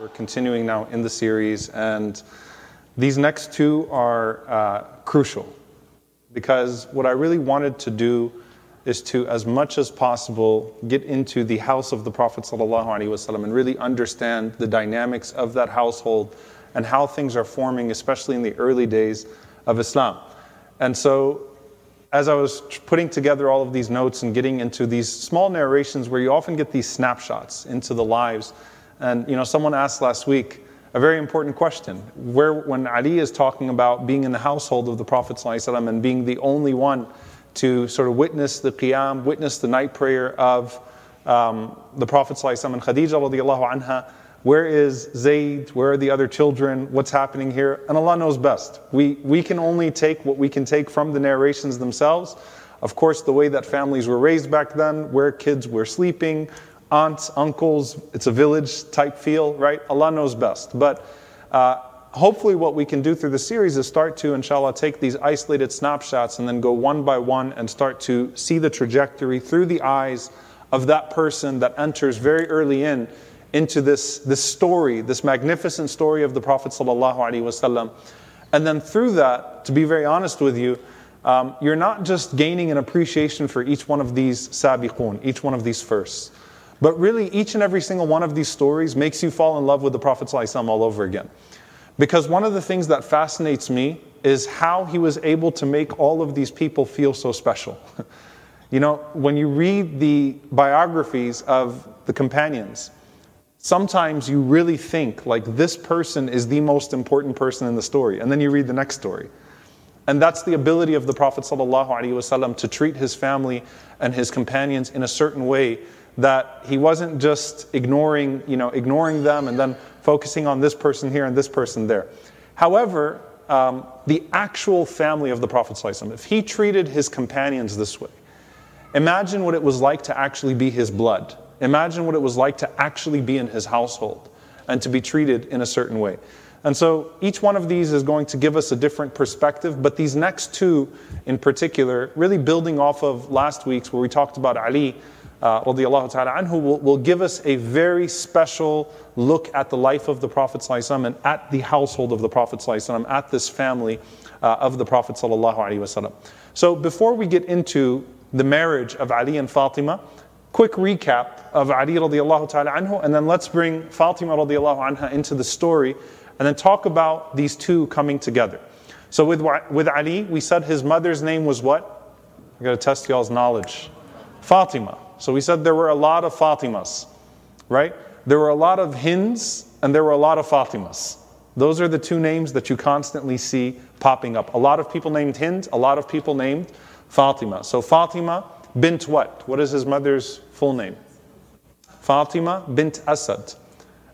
We're continuing now in the series, and these next two are uh, crucial because what I really wanted to do is to, as much as possible, get into the house of the Prophet ﷺ and really understand the dynamics of that household and how things are forming, especially in the early days of Islam. And so, as I was putting together all of these notes and getting into these small narrations where you often get these snapshots into the lives and you know, someone asked last week a very important question. Where, when Ali is talking about being in the household of the Prophet ﷺ and being the only one to sort of witness the qiyam, witness the night prayer of um, the Prophet ﷺ and Khadija radiallahu anha, where is Zayd? Where are the other children? What's happening here? And Allah knows best. We, we can only take what we can take from the narrations themselves. Of course, the way that families were raised back then, where kids were sleeping, aunts, uncles. It's a village type feel, right? Allah knows best. But uh, hopefully, what we can do through the series is start to, inshallah, take these isolated snapshots and then go one by one and start to see the trajectory through the eyes of that person that enters very early in into this, this story, this magnificent story of the Prophet. ﷺ. And then through that, to be very honest with you, um, you're not just gaining an appreciation for each one of these sabiqun, each one of these firsts. But really, each and every single one of these stories makes you fall in love with the Prophet ﷺ all over again. Because one of the things that fascinates me is how he was able to make all of these people feel so special. you know, when you read the biographies of the companions, sometimes you really think like this person is the most important person in the story. And then you read the next story. And that's the ability of the Prophet ﷺ to treat his family and his companions in a certain way that he wasn't just ignoring, you know, ignoring them and then focusing on this person here and this person there. However, um, the actual family of the Prophet, if he treated his companions this way, imagine what it was like to actually be his blood. Imagine what it was like to actually be in his household and to be treated in a certain way. And so each one of these is going to give us a different perspective, but these next two in particular, really building off of last week's where we talked about Ali uh, radiallahu ta'ala anhu, will, will give us a very special look at the life of the Prophet ﷺ and at the household of the Prophet ﷺ, at this family uh, of the Prophet ﷺ. So before we get into the marriage of Ali and Fatima, quick recap of Ali radiallahu ta'ala anhu, and then let's bring Fatima radiallahu anha into the story, and then talk about these two coming together. So with, with Ali, we said his mother's name was what? I gotta test y'all's knowledge. Fatima. So we said there were a lot of Fatimas, right? There were a lot of Hinds and there were a lot of Fatimas. Those are the two names that you constantly see popping up. A lot of people named Hind, a lot of people named Fatima. So Fatima bint what? What is his mother's full name? Fatima bint Asad.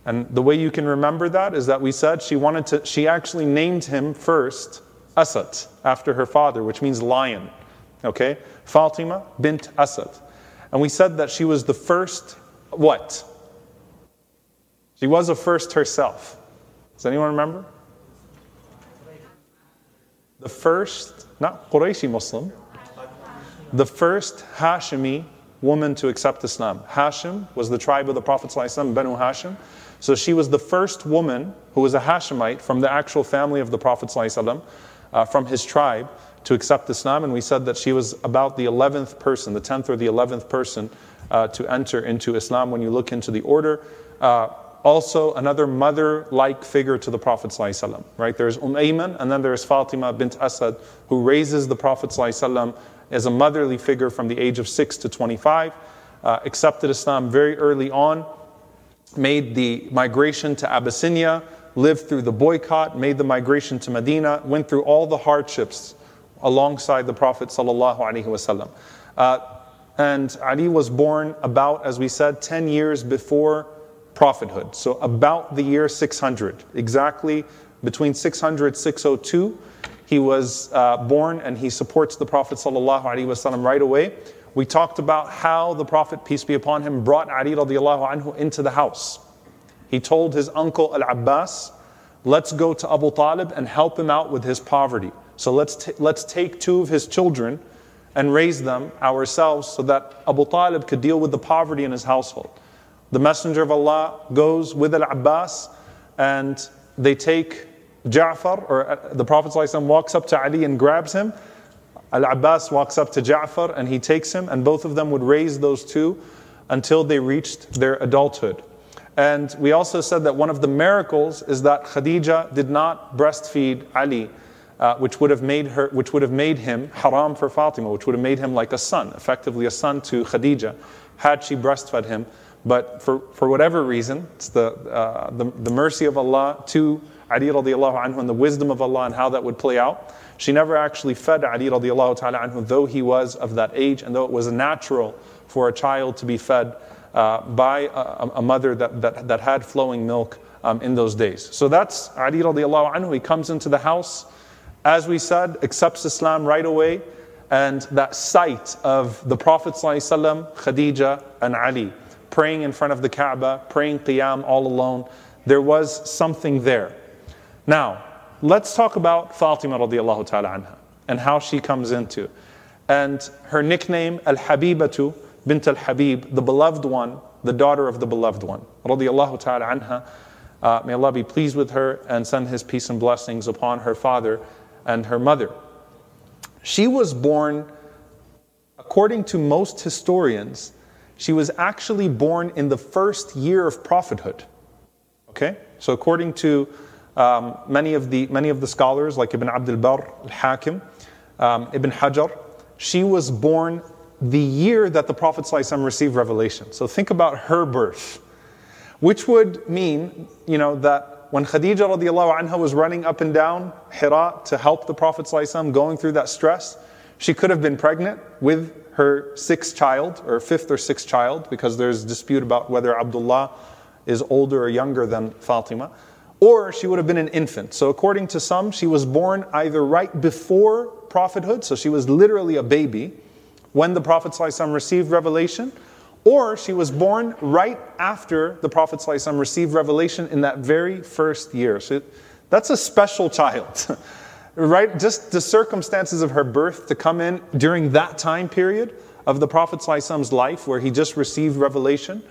And the way you can remember that is that we said she wanted to, she actually named him first Asad after her father, which means lion. Okay? Fatima bint Asad. And we said that she was the first, what? She was a first herself. Does anyone remember? The first, not Qurayshi Muslim, the first Hashimi woman to accept Islam. Hashim was the tribe of the Prophet ﷺ, Banu Hashim. So she was the first woman who was a Hashemite from the actual family of the Prophet ﷺ, uh, from his tribe to accept Islam, and we said that she was about the 11th person, the 10th or the 11th person uh, to enter into Islam when you look into the order. Uh, also, another mother like figure to the Prophet. right? There's Umm Ayman, and then there's Fatima bint Asad, who raises the Prophet as a motherly figure from the age of 6 to 25, uh, accepted Islam very early on, made the migration to Abyssinia, lived through the boycott, made the migration to Medina, went through all the hardships alongside the Prophet uh, and Ali was born about, as we said, 10 years before prophethood. So about the year 600, exactly Between 600 602, he was uh, born and he supports the Prophet ﷺ right away. We talked about how the Prophet, peace be upon him, brought Ali radiallahu into the house. He told his uncle Al Abbas, let's go to Abu Talib and help him out with his poverty. So let's, t- let's take two of his children and raise them ourselves so that Abu Talib could deal with the poverty in his household. The Messenger of Allah goes with Al Abbas and they take Ja'far, or uh, the Prophet walks up to Ali and grabs him. Al Abbas walks up to Ja'far and he takes him, and both of them would raise those two until they reached their adulthood. And we also said that one of the miracles is that Khadija did not breastfeed Ali, uh, which would have made her, which would have made him haram for Fatima, which would have made him like a son, effectively a son to Khadija, had she breastfed him. But for, for whatever reason, it's the, uh, the, the mercy of Allah to Ali radiallahu anhu and the wisdom of Allah and how that would play out. She never actually fed Ali radiallahu ta'ala anhu, though he was of that age and though it was natural for a child to be fed uh, by a, a, mother that, that, that had flowing milk um, in those days. So that's Ali radiallahu anhu. He comes into the house, as we said, accepts Islam right away. And that sight of the Prophet Khadija and Ali praying in front of the Kaaba, praying Qiyam all alone, there was something there. Now, let's talk about Fatima radiallahu ta'ala anha and how she comes into. And her nickname, Al Habibatu bint Al Habib, the beloved one, the daughter of the beloved one, radiallahu ta'ala anha. Uh, may Allah be pleased with her and send His peace and blessings upon her father and her mother. She was born, according to most historians, she was actually born in the first year of prophethood. Okay? So, according to um, many, of the, many of the scholars, like Ibn Abdul Barr, Al Hakim, um, Ibn Hajar, she was born the year that the Prophet ﷺ received revelation. So think about her birth, which would mean, you know, that when Khadija radiallahu anha was running up and down Hira to help the Prophet going through that stress, she could have been pregnant with her sixth child, or fifth or sixth child, because there's dispute about whether Abdullah is older or younger than Fatima or she would have been an infant. So, according to some, she was born either right before prophethood, so she was literally a baby when the Prophet received revelation, or she was born right after the Prophet ﷺ received revelation in that very first year. So, that's a special child. right? Just the circumstances of her birth to come in during that time period of the Prophet ﷺ's life where he just received revelation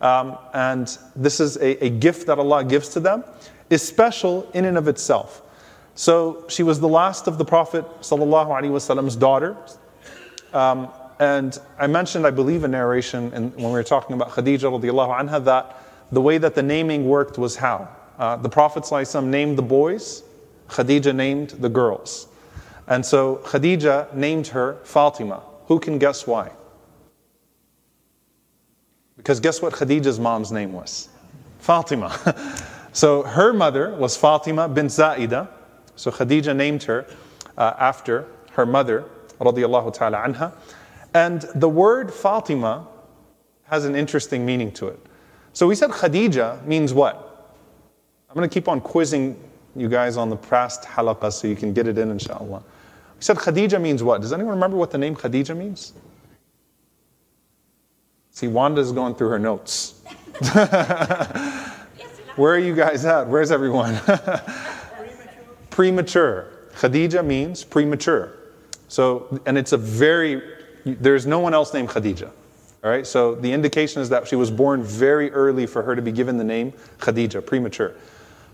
um, and this is a, a, gift that Allah gives to them, is special in and of itself. So she was the last of the Prophet Wasallam's daughter. Um, and I mentioned, I believe, a narration in, when we were talking about Khadija radiallahu anha that the way that the naming worked was how? Uh, the Prophet ﷺ named the boys, Khadija named the girls. And so Khadija named her Fatima. Who can guess why? Because guess what Khadija's mom's name was? Fatima. so her mother was Fatima bin Zaida. So Khadija named her uh, after her mother, radiallahu ta'ala anha. And the word Fatima has an interesting meaning to it. So we said Khadija means what? I'm going to keep on quizzing you guys on the past halaqah so you can get it in, inshallah. We said Khadija means what? Does anyone remember what the name Khadija means? See, Wanda's going through her notes. Where are you guys at? Where's everyone? premature. premature. Khadija means premature. So, and it's a very, there's no one else named Khadija. All right, so the indication is that she was born very early for her to be given the name Khadija, premature.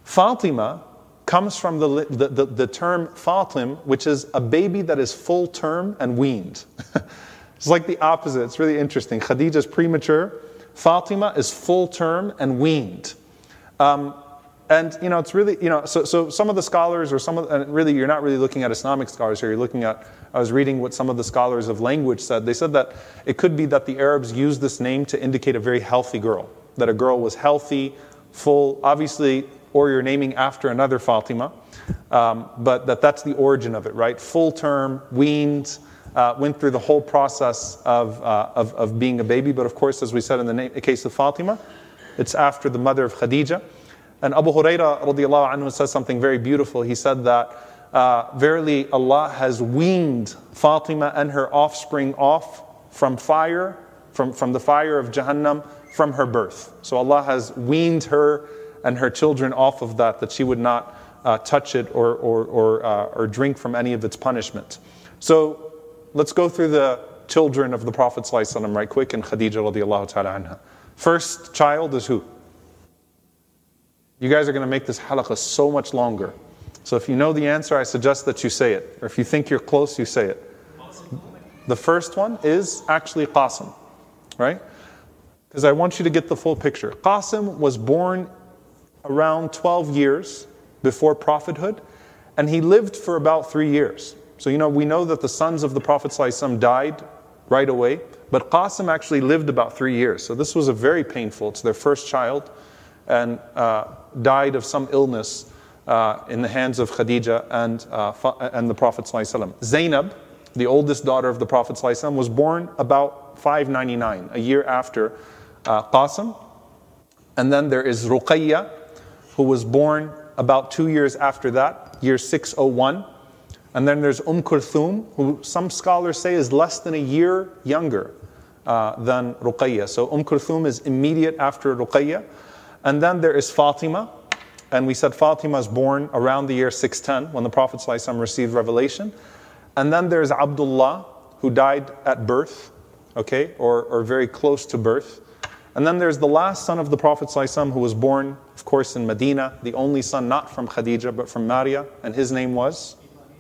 Fatima comes from the, the, the, the term Fatim, which is a baby that is full term and weaned. It's like the opposite. It's really interesting. Khadija is premature. Fatima is full term and weaned. Um, and you know, it's really you know, so, so some of the scholars, or some of, and really, you're not really looking at Islamic scholars here. You're looking at. I was reading what some of the scholars of language said. They said that it could be that the Arabs used this name to indicate a very healthy girl, that a girl was healthy, full. Obviously, or you're naming after another Fatima, um, but that that's the origin of it, right? Full term, weaned uh, went through the whole process of, uh, of, of, being a baby. But of course, as we said in the, the case of Fatima, it's after the mother of Khadija. And Abu Huraira anhu says something very beautiful. He said that uh, verily Allah has weaned Fatima and her offspring off from fire, from, from the fire of Jahannam from her birth. So Allah has weaned her and her children off of that, that she would not uh, touch it or, or, or, uh, or drink from any of its punishment. So let's go through the children of the Prophet right quick and Khadija. First child is who? You guys are going to make this halaqah so much longer. So if you know the answer, I suggest that you say it. Or if you think you're close, you say it. The first one is actually Qasim, right? Because I want you to get the full picture. Qasim was born around 12 years before prophethood, and he lived for about three years. So, you know, we know that the sons of the Prophet ﷺ died right away, but Qasim actually lived about three years. So, this was a very painful, it's their first child, and uh, died of some illness uh, in the hands of Khadija and, uh, and the Prophet. ﷺ. Zainab, the oldest daughter of the Prophet, ﷺ, was born about 599, a year after uh, Qasim. And then there is Ruqayya, who was born about two years after that, year 601. And then there's Umm Kulthum, who some scholars say is less than a year younger uh, than Ruqayya. So Umm Kulthum is immediate after Ruqayya. And then there is Fatima, and we said Fatima is born around the year 610 when the Prophet ﷺ received revelation. And then there's Abdullah, who died at birth, okay, or, or very close to birth. And then there's the last son of the Prophet ﷺ who was born, of course, in Medina, the only son not from Khadija but from Maria, and his name was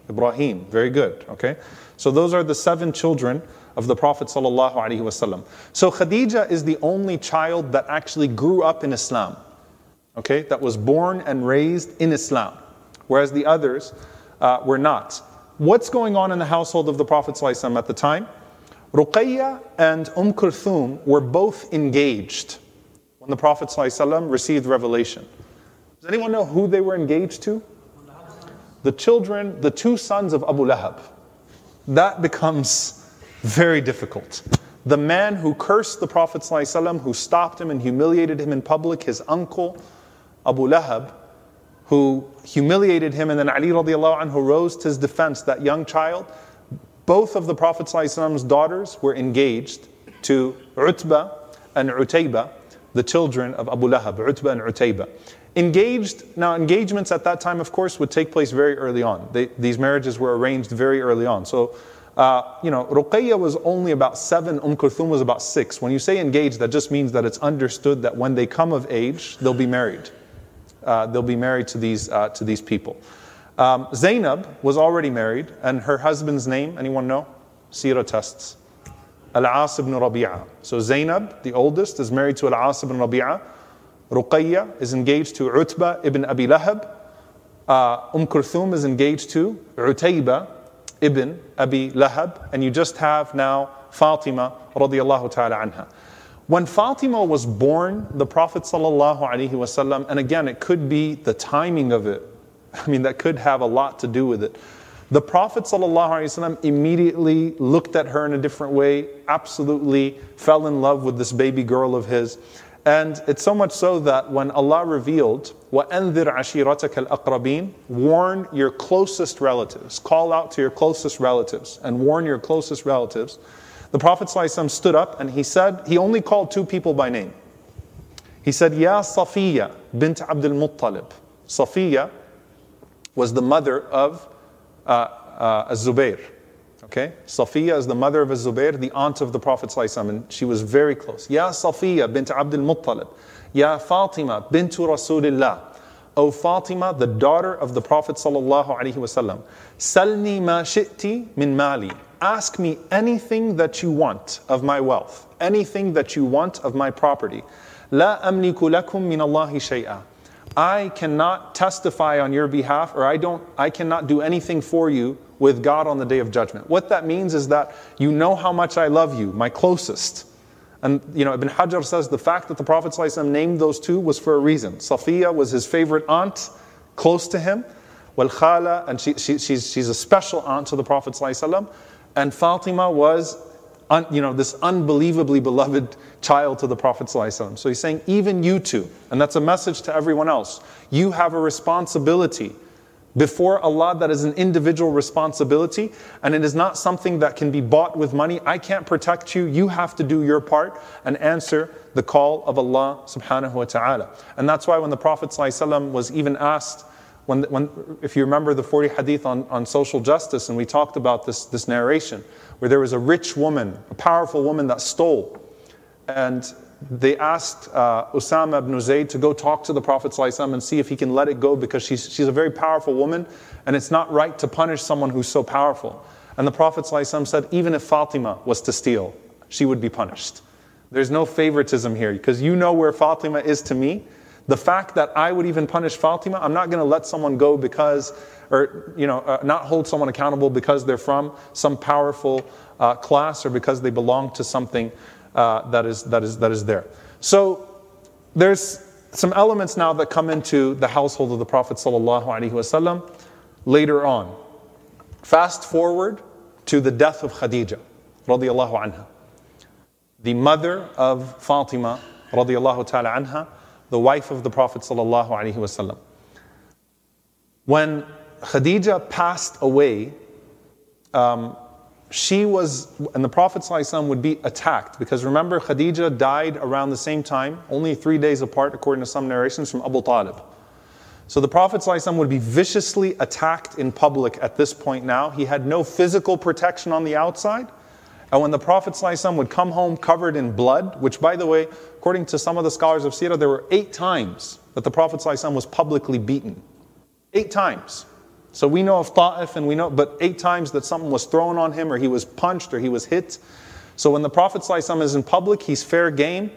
Ibrahim. Very good, okay? So those are the seven children of the Prophet ﷺ. So Khadija is the only child that actually grew up in Islam, okay, that was born and raised in Islam, whereas the others uh, were not. What's going on in the household of the Prophet ﷺ at the time? Ruqayya and Umm Kulthum were both engaged when the Prophet ﷺ received revelation. Does anyone know who they were engaged to? The children, the two sons of Abu Lahab. That becomes very difficult. The man who cursed the Prophet ﷺ, who stopped him and humiliated him in public, his uncle Abu Lahab, who humiliated him, and then Ali radiallahu anhu rose to his defense, that young child, both of the Prophet's daughters were engaged to Utbah and Utayba, the children of Abu Lahab, Utbah and Utayba. Engaged, now engagements at that time, of course, would take place very early on. They, these marriages were arranged very early on. So, uh, you know, Ruqayya was only about seven, Umm Kulthum was about six. When you say engaged, that just means that it's understood that when they come of age, they'll be married. Uh, they'll be married to these, uh, to these people. Um, Zainab was already married, and her husband's name, anyone know? Sira tests. Al-As ibn Rabi'a. So Zainab, the oldest, is married to Al-As ibn Rabi'a. Ruqayya is engaged to Utbah ibn Abi Lahab. Uh, umm Kulthum is engaged to Utayba ibn Abi Lahab. And you just have now Fatima radiallahu ta'ala anha. When Fatima was born, the Prophet sallallahu alaihi wasallam, and again, it could be the timing of it, I mean, that could have a lot to do with it. The Prophet ﷺ immediately looked at her in a different way, absolutely fell in love with this baby girl of his. And it's so much so that when Allah revealed, وَأَنذِرْ عَشِيرَتَكَ الْأَقْرَبِينَ Warn your closest relatives. Call out to your closest relatives and warn your closest relatives. The Prophet ﷺ stood up and he said, he only called two people by name. He said, Ya Safiya bint Abdul Muttalib. Safiya was the mother of uh, uh, Az-Zubair. Okay? Safiya is the mother of Az-Zubair, the aunt of the Prophet and she was very close. Ya Safiya bint Abdul Muttalib. Ya Fatima bintu Rasulillah. O Fatima, the daughter of the Prophet sallallahu alaihi wasallam. Salni ma shi'ti min mali. Ask me anything that you want of my wealth, anything that you want of my property. La amliku lakum min Allahi shay'a. I cannot testify on your behalf, or I don't, I cannot do anything for you with God on the day of judgment. What that means is that you know how much I love you, my closest. And you know, Ibn Hajar says the fact that the Prophet ﷺ named those two was for a reason. Safiya was his favorite aunt, close to him. Well, Khala, and she, she, she's, she's a special aunt to the Prophet ﷺ. And Fatima was un, you know, this unbelievably beloved child to the Prophet. ﷺ. So he's saying, even you two, and that's a message to everyone else, you have a responsibility before Allah that is an individual responsibility and it is not something that can be bought with money. I can't protect you. You have to do your part and answer the call of Allah subhanahu wa ta'ala. And that's why when the Prophet ﷺ was even asked, when, when, if you remember the 40 hadith on, on social justice, and we talked about this, this narration, where there was a rich woman, a powerful woman that stole. And they asked uh, Usama ibn Zayd to go talk to the Prophet ﷺ and see if he can let it go because she's, she's a very powerful woman and it's not right to punish someone who's so powerful. And the Prophet ﷺ said, even if Fatima was to steal, she would be punished. There's no favoritism here because you know where Fatima is to me. The fact that I would even punish Fatima, I'm not going to let someone go because, or, you know, uh, not hold someone accountable because they're from some powerful uh, class or because they belong to something uh, that, is, that, is, that is there. So there's some elements now that come into the household of the Prophet ﷺ later on. Fast forward to the death of Khadija radiallahu anha, the mother of Fatima radiallahu ta'ala anha, the wife of the Prophet ﷺ. When Khadija passed away, um, she was, and the Prophet ﷺ would be attacked because remember, Khadija died around the same time, only three days apart, according to some narrations, from Abu Talib. So the Prophet ﷺ would be viciously attacked in public at this point now. He had no physical protection on the outside. And when the Prophet ﷺ would come home covered in blood, which by the way, according to some of the scholars of Sirah, there were eight times that the Prophet ﷺ was publicly beaten. Eight times. So we know of Ta'if and we know, but eight times that something was thrown on him or he was punched or he was hit. So when the Prophet ﷺ is in public, he's fair game.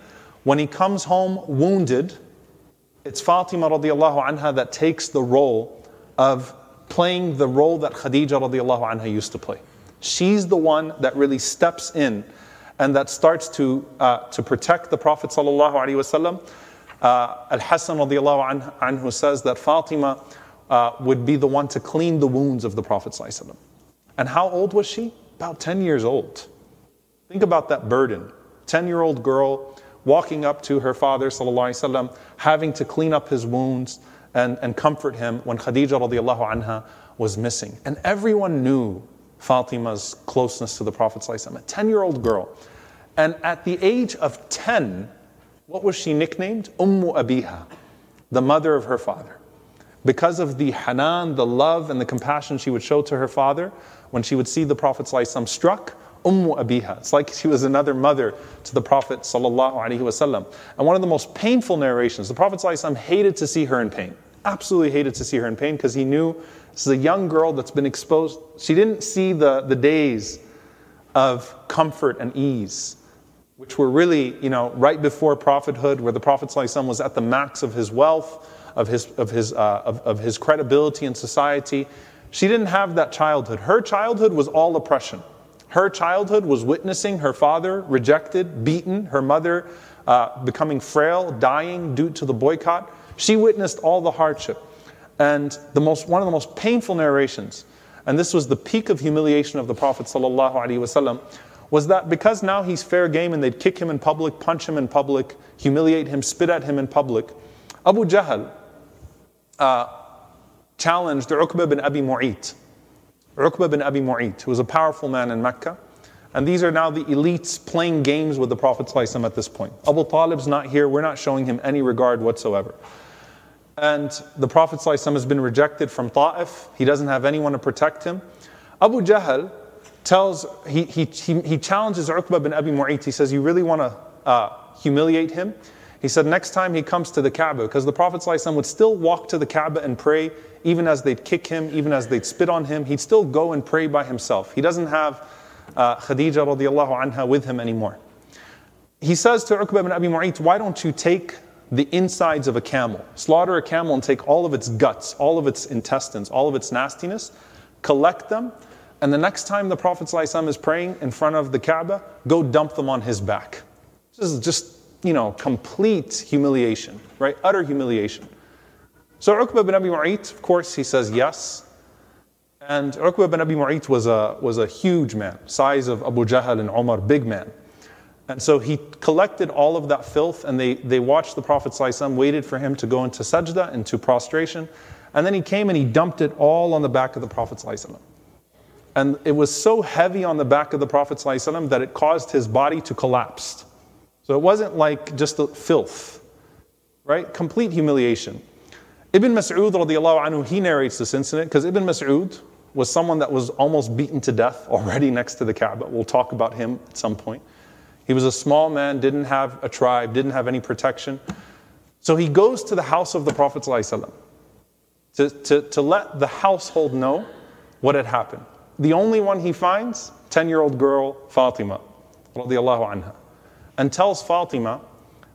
When he comes home wounded, it's Fatima radiallahu anha that takes the role of playing the role that Khadija radiallahu anha used to play. She's the one that really steps in and that starts to, uh, to protect the Prophet sallallahu uh, Al-Hassan radiallahu anhu says that Fatima uh, would be the one to clean the wounds of the Prophet And how old was she? About 10 years old. Think about that burden. 10-year-old girl walking up to her father sallallahu having to clean up his wounds and, and comfort him when Khadija radiallahu anha was missing. And everyone knew Fatima's closeness to the Prophet, ﷺ, a 10 year old girl. And at the age of 10, what was she nicknamed? Ummu Abiha, the mother of her father because of the hanan, the love and the compassion she would show to her father, when she would see the Prophet ﷺ struck, Ummu Abiha. It's like she was another mother to the Prophet ﷺ. And one of the most painful narrations, the Prophet ﷺ hated to see her in pain. Absolutely hated to see her in pain because he knew this is a young girl that's been exposed. She didn't see the, the days of comfort and ease, which were really, you know, right before prophethood, where the Prophet was at the max of his wealth of his, of his, uh, of, of his credibility in society. She didn't have that childhood. Her childhood was all oppression. Her childhood was witnessing her father rejected, beaten, her mother uh, becoming frail, dying due to the boycott. She witnessed all the hardship. And the most, one of the most painful narrations, and this was the peak of humiliation of the Prophet was that because now he's fair game and they'd kick him in public, punch him in public, humiliate him, spit at him in public, Abu Jahl, uh, challenged Uqba bin Abi Mu'ayt. Uqba bin Abi Mu'ayt, who was a powerful man in Mecca. And these are now the elites playing games with the Prophet ﷺ at this point. Abu Talib's not here, we're not showing him any regard whatsoever. And the Prophet ﷺ has been rejected from Ta'if, he doesn't have anyone to protect him. Abu Jahl tells, he, he, he, he challenges Uqba bin Abi Mu'ayt, he says, You really want to uh, humiliate him? He said next time he comes to the Kaaba, because the Prophet ﷺ would still walk to the Kaaba and pray, even as they'd kick him, even as they'd spit on him, he'd still go and pray by himself. He doesn't have uh, Khadija radiallahu anha with him anymore. He says to Uqba ibn Abi Mu'ayt, why don't you take the insides of a camel, slaughter a camel and take all of its guts, all of its intestines, all of its nastiness, collect them, and the next time the Prophet ﷺ is praying in front of the Kaaba, go dump them on his back. This is just you know, complete humiliation, right? Utter humiliation. So Uqba bin Abi Mu'ayt, of course, he says yes. And Uqba bin Abi Mu'ayt was a, was a huge man, size of Abu Jahl and Omar, big man. And so he collected all of that filth and they, they watched the Prophet ﷺ, waited for him to go into sajda, into prostration. And then he came and he dumped it all on the back of the Prophet ﷺ. And it was so heavy on the back of the Prophet ﷺ that it caused his body to collapse. So it wasn't like just the filth, right? Complete humiliation. Ibn Mas'ud radiallahu anhu, he narrates this incident because Ibn Mas'ud was someone that was almost beaten to death already next to the Kaaba. We'll talk about him at some point. He was a small man, didn't have a tribe, didn't have any protection. So he goes to the house of the Prophet ﷺ to, to, to let the household know what had happened. The only one he finds, 10 year old girl, Fatima, anha, and tells Fatima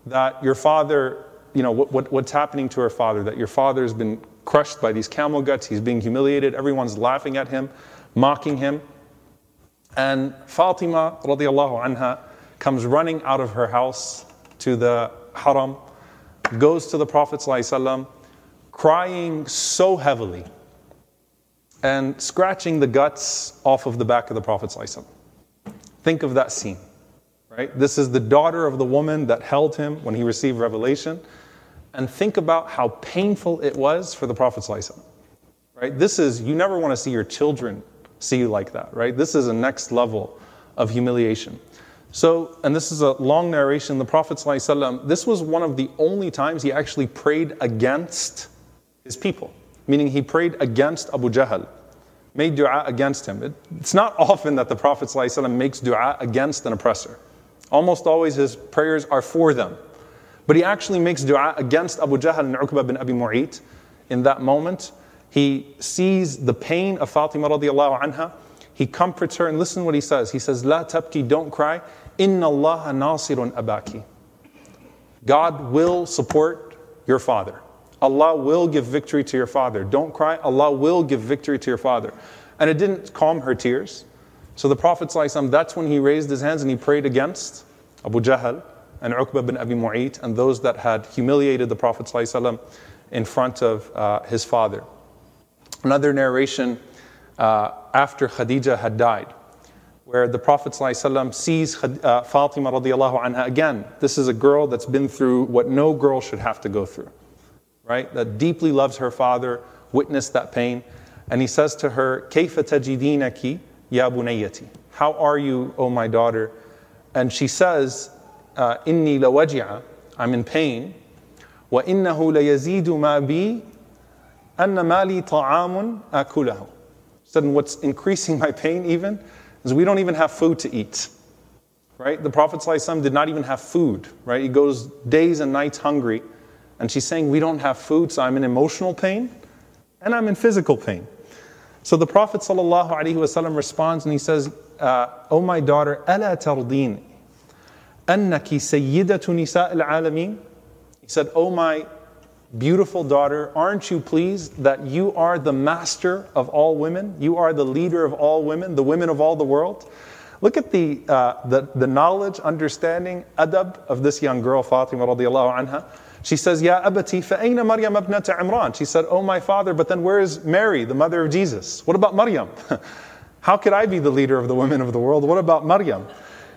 that your father, you know, what, what, what's happening to her father, that your father has been crushed by these camel guts, he's being humiliated, everyone's laughing at him, mocking him. And Fatima, radiallahu anha, comes running out of her house to the haram, goes to the Prophet, ﷺ, crying so heavily and scratching the guts off of the back of the Prophet. ﷺ. Think of that scene. Right? This is the daughter of the woman that held him when he received revelation. And think about how painful it was for the Prophet. ﷺ. Right? This is, you never want to see your children see you like that, right? This is a next level of humiliation. So, and this is a long narration, the Prophet, ﷺ, this was one of the only times he actually prayed against his people, meaning he prayed against Abu Jahl, made dua against him. It, it's not often that the Prophet ﷺ makes dua against an oppressor. Almost always his prayers are for them. But he actually makes dua against Abu Jahl and Uqba bin Abi Mu'ayt in that moment. He sees the pain of Fatima radiallahu anha. He comforts her and listen what he says. He says, La tabki, don't cry. Inna Allah nasirun abaki. God will support your father. Allah will give victory to your father. Don't cry. Allah will give victory to your father. And it didn't calm her tears. So the Prophet, ﷺ, that's when he raised his hands and he prayed against Abu Jahl and Uqba bin Abi Mu'ayt and those that had humiliated the Prophet ﷺ in front of uh, his father. Another narration uh, after Khadija had died where the Prophet ﷺ sees uh, Fatima radiallahu anha again. This is a girl that's been through what no girl should have to go through, right? That deeply loves her father, witnessed that pain. And he says to her, كَيْفَ تَجِدِينَكِ يَا بُنَيَّتي How are you, O my daughter? And she says, uh, إِنِّي لَوَجِعَ I'm in pain. وَإِنَّهُ لَيَزِيدُ مَا بِي أَنَّ مَالِي طَعَامٌ أَكُلَهُ Said, what's increasing my pain even is we don't even have food to eat. Right? The Prophet ﷺ did not even have food, right? He goes days and nights hungry. And she's saying, We don't have food, so I'm in emotional pain and I'm in physical pain. So the Prophet ﷺ responds and he says, uh, Oh my daughter, ألا ترضين أنك سيدة نساء العالمين? He said, Oh my beautiful daughter, aren't you pleased that you are the master of all women? You are the leader of all women, the women of all the world? Look at the, uh, the, the knowledge, understanding, adab of this young girl, Fatima radiallahu anha. She says, Ya abati, fa'ayna Maryam abnata Imran? She said, Oh my father, but then where is Mary, the mother of Jesus? What about Maryam? How could I be the leader of the women of the world? What about Maryam?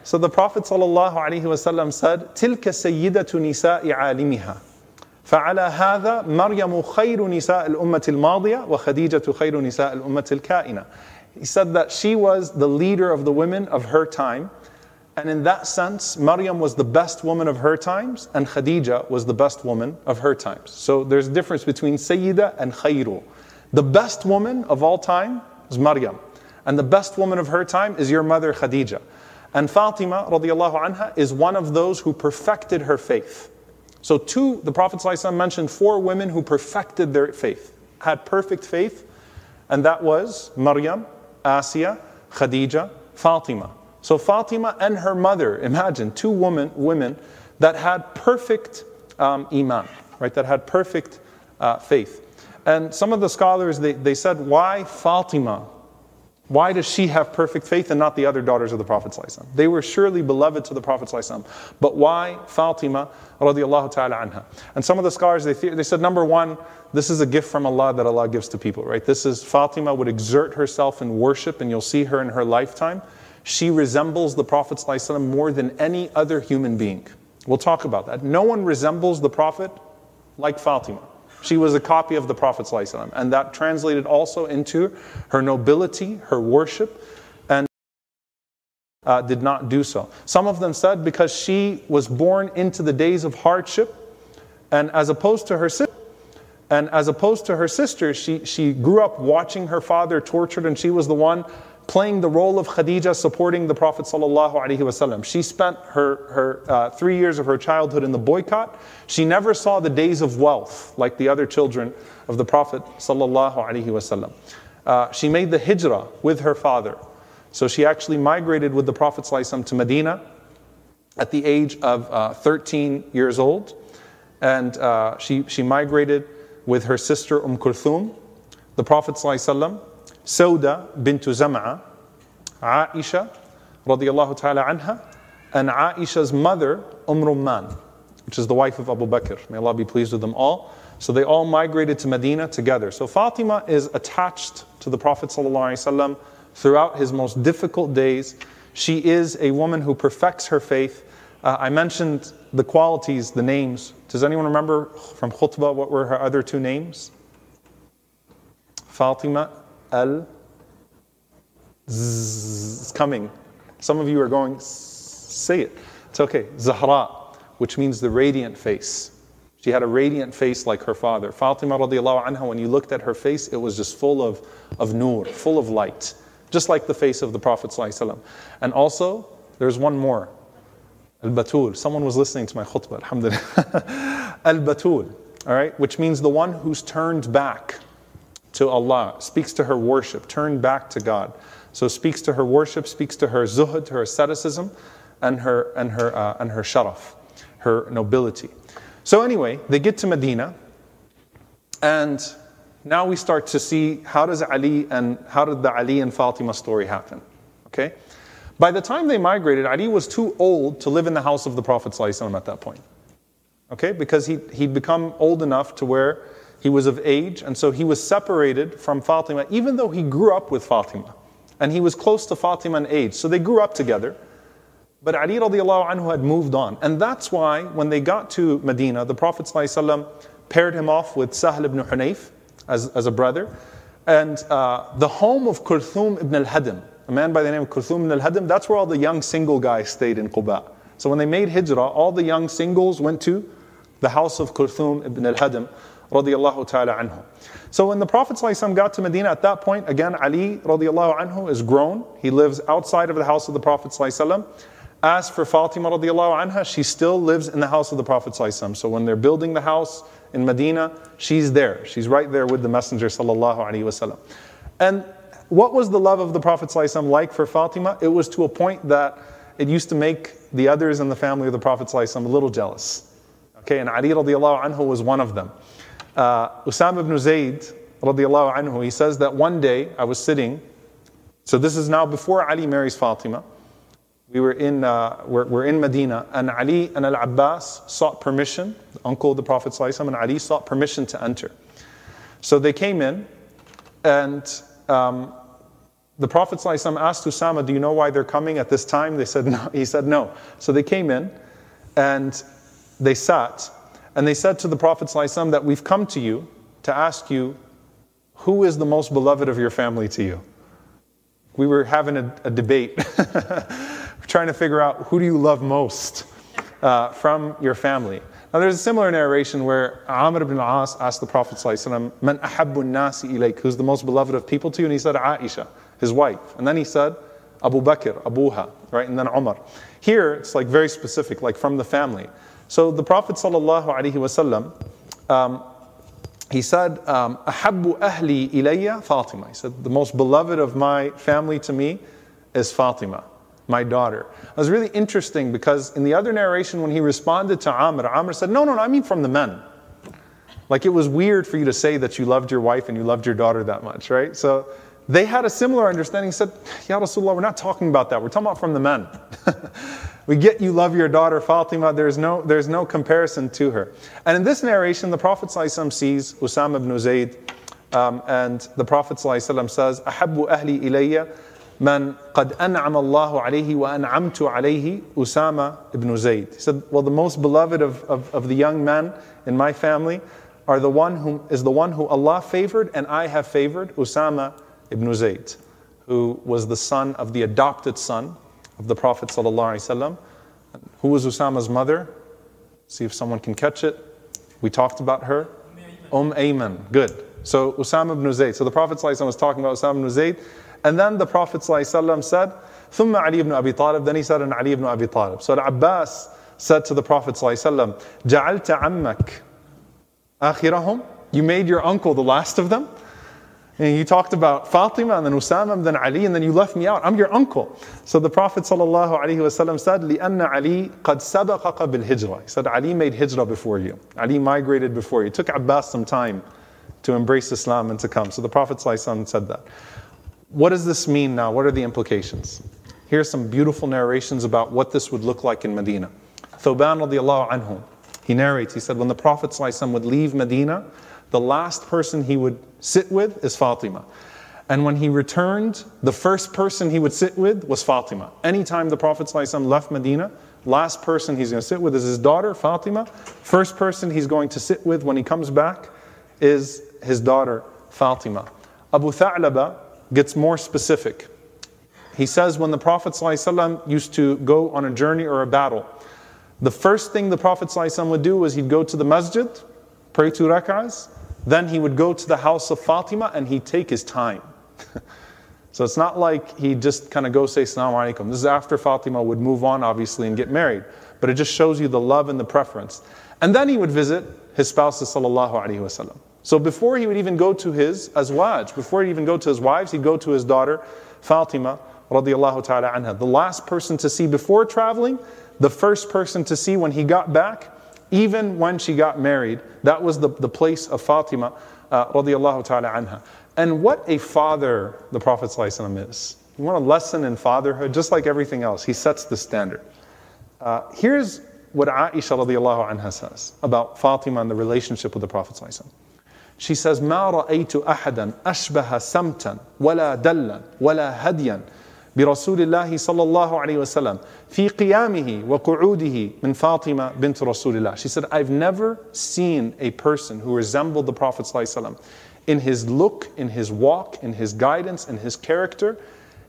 So the Prophet ﷺ said, Tilka sayyidatu nisa'i alimiha. فعلى هذا مريم خير نساء الأمة الماضية وخديجة خير نساء الأمة الكائنة. He said that she was the leader of the women of her time. And in that sense, Maryam was the best woman of her times, and Khadija was the best woman of her times. So there's a difference between Sayyida and Khayru. The best woman of all time is Maryam, and the best woman of her time is your mother Khadija. And Fatima radiallahu anha is one of those who perfected her faith. So, two, the Prophet ﷺ mentioned four women who perfected their faith, had perfect faith, and that was Maryam, Asiya, Khadija, Fatima. So, Fatima and her mother, imagine two women, women that had perfect um, iman, right, that had perfect uh, faith. And some of the scholars, they, they said, why Fatima? Why does she have perfect faith and not the other daughters of the Prophet? They were surely beloved to the Prophet. But why Fatima? And some of the scholars, they, they said, number one, this is a gift from Allah that Allah gives to people, right? This is Fatima would exert herself in worship, and you'll see her in her lifetime. She resembles the Prophet more than any other human being. We'll talk about that. No one resembles the Prophet like Fatima. She was a copy of the Prophet and that translated also into her nobility, her worship, and uh, did not do so. Some of them said because she was born into the days of hardship, and as opposed to her sister, and as opposed to her sister, she, she grew up watching her father tortured, and she was the one playing the role of Khadija supporting the Prophet ﷺ. She spent her, her uh, three years of her childhood in the boycott. She never saw the days of wealth like the other children of the Prophet ﷺ. Uh, she made the hijrah with her father. So she actually migrated with the Prophet ﷺ to Medina at the age of uh, 13 years old. And uh, she, she migrated with her sister Umm Kulthum. The Prophet ﷺ Sauda bint Zam'a, Aisha radiallahu ta'ala anha, and Aisha's mother, Umm Rumman, which is the wife of Abu Bakr. May Allah be pleased with them all. So they all migrated to Medina together. So Fatima is attached to the Prophet ﷺ throughout his most difficult days. She is a woman who perfects her faith. Uh, I mentioned the qualities, the names. Does anyone remember from khutbah what were her other two names? Fatima Al It's coming. Some of you are going, say it. It's okay. Zahra, which means the radiant face. She had a radiant face like her father. Fatima radiallahu anha, when you looked at her face, it was just full of, of nur, full of light, just like the face of the Prophet. And also, there's one more. Al Batul. Someone was listening to my khutbah, alhamdulillah. Al Batul, all right, which means the one who's turned back to Allah, speaks to her worship, turn back to God. So speaks to her worship, speaks to her zuhud, her asceticism, and her and her uh, and her sharaf, her nobility. So anyway, they get to Medina, and now we start to see how does Ali and how did the Ali and Fatima story happen? Okay, by the time they migrated, Ali was too old to live in the house of the Prophet at that point. Okay, because he he'd become old enough to where he was of age, and so he was separated from Fatima, even though he grew up with Fatima. And he was close to Fatima in age. So they grew up together. But Ali radiallahu anhu had moved on. And that's why when they got to Medina, the Prophet paired him off with Sahl ibn Hunayf as, as a brother. And uh, the home of Kulthum ibn al-Hadim, a man by the name of Kulthum ibn al-Hadim, that's where all the young single guys stayed in Quba. So when they made hijrah, all the young singles went to the house of Kulthum ibn al-Hadim radiallahu ta'ala anhu. So when the Prophet ﷺ got to Medina at that point, again, Ali radiallahu anhu is grown. He lives outside of the house of the Prophet ﷺ. As for Fatima radiallahu anha, she still lives in the house of the Prophet ﷺ. So when they're building the house in Medina, she's there. She's right there with the Messenger sallallahu alaihi wasallam. And what was the love of the Prophet ﷺ like for Fatima? It was to a point that it used to make the others in the family of the Prophet ﷺ a little jealous. Okay, and Ali radiallahu anhu was one of them. Uh, Usama ibn Zayd, radiallahu anhu, he says that one day I was sitting, so this is now before Ali marries Fatima. We were in, uh, we're, we're, in Medina, and Ali and Al Abbas sought permission, the uncle of the Prophet, and Ali sought permission to enter. So they came in, and um, the Prophet asked Usama, Do you know why they're coming at this time? They said, no. He said, No. So they came in and they sat, and they said to the Prophet ﷺ that we've come to you to ask you, who is the most beloved of your family to you? We were having a, a debate, trying to figure out who do you love most uh, from your family. Now, there's a similar narration where Amr ibn al-As asked the Prophet Man ahabbu nasi ilayk, who's the most beloved of people to you? And he said, Aisha, his wife. And then he said, Abu Bakr, Abuha, right? And then Umar. Here, it's like very specific, like from the family. So the Prophet sallallahu alaihi wasallam, um, he said, um, "Ahabu ahli ilayya Fatima." He said, "The most beloved of my family to me is Fatima." my daughter. It was really interesting because in the other narration, when he responded to Amr, Amr said, No, no, no, I mean from the men. Like it was weird for you to say that you loved your wife and you loved your daughter that much, right? So they had a similar understanding. Said, Ya Rasulullah, we're not talking about that. We're talking about from the men. we get you love your daughter Fatima. There's no, there's no comparison to her. And in this narration, the Prophet ﷺ sees Usama ibn Zayd, um, and the Prophet ﷺ says, أحب أهلي إلي من قد أنعم الله عليه وأنعمت عليه Usama ibn Zayd. He said, well, the most beloved of, of, of the young men in my family are the one who is the one who Allah favored and I have favored, Usama ibn Zayd, who was the son of the adopted son of the Prophet ﷺ. Who was Usama's mother? See if someone can catch it. We talked about her. Umm Ayman. Good. So Usama ibn Zayd. So the Prophet ﷺ was talking about Usama ibn Zayd. And then the Prophet ﷺ said, ثم Ali ibn Abi Talib. Then he said, and Ali ibn Abi Talib. So Abbas said to the Prophet ﷺ, جعلت عمك آخرهم? You made your uncle the last of them? And you talked about Fatima and then Usama and then Ali and then you left me out. I'm your uncle. So the Prophet ﷺ said, لِأَنَّ عَلِي قَدْ سَبَقَكَ بِالْهِجْرَةِ He said, Ali made hijrah before you. Ali migrated before you. It took Abbas some time to embrace Islam and to come. So the Prophet ﷺ said that. What does this mean now? What are the implications? Here's some beautiful narrations about what this would look like in Medina. Thoban radiallahu anhu, he narrates, he said, when the Prophet ﷺ would leave Medina, the last person he would sit with is Fatima. And when he returned, the first person he would sit with was Fatima. Anytime the Prophet ﷺ left Medina, last person he's going to sit with is his daughter, Fatima. First person he's going to sit with when he comes back is his daughter, Fatima. Abu Tha'laba gets more specific. He says when the Prophet ﷺ used to go on a journey or a battle, the first thing the Prophet ﷺ would do was he'd go to the masjid, pray two rak'ahs, then he would go to the house of Fatima and he'd take his time. so it's not like he just kind of go say Assalamu alaikum. This is after Fatima would move on, obviously, and get married. But it just shows you the love and the preference. And then he would visit his spouses, sallallahu alaihi wasallam. So before he would even go to his azwaj, before he'd even go to his wives, he'd go to his daughter, Fatima, radiallahu ta'ala anha. The last person to see before traveling, the first person to see when he got back, even when she got married, that was the, the place of Fatima uh, radiallahu ta'ala anha. And what a father the Prophet ﷺ is. You want a lesson in fatherhood, just like everything else, he sets the standard. Uh, here's what Aisha radiallahu anha says about Fatima and the relationship with the Prophet ﷺ. She says, ما رأيت أحدا أشبه سمتا ولا دلا ولا هديا برسول الله صلى الله عليه وسلم في قيامه وقعوده من فاطمة بنت رسول الله. She said, I've never seen a person who resembled the Prophet صلى الله عليه وسلم in his look, in his walk, in his guidance, in his character,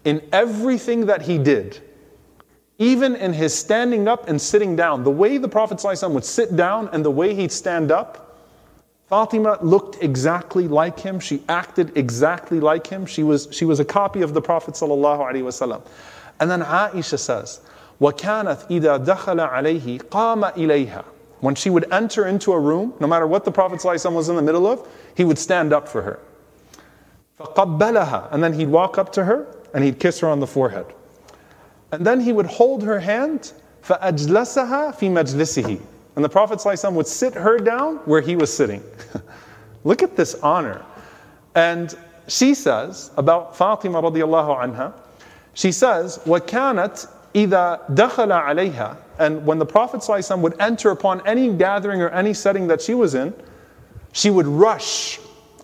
in everything that he did. Even in his standing up and sitting down, the way the Prophet ﷺ would sit down and the way he'd stand up, Fatima looked exactly like him. She acted exactly like him. She was, she was a copy of the Prophet ﷺ. And then Aisha says, وَكَانَتْ إِذَا دَخَلَ عَلَيْهِ قَامَ إِلَيْهَا When she would enter into a room, no matter what the Prophet ﷺ was in the middle of, he would stand up for her. فَقَبَّلَهَا And then he'd walk up to her and he'd kiss her on the forehead. And then he would hold her hand فَأَجْلَسَهَا فِي مَجْلِسِهِ and the Prophet ﷺ would sit her down where he was sitting. Look at this honor. And she says about Fatima radiallahu anha, she says, وَكَانَتْ إِذَا دَخَلَ عَلَيْهَا And when the Prophet ﷺ would enter upon any gathering or any setting that she was in, she would rush.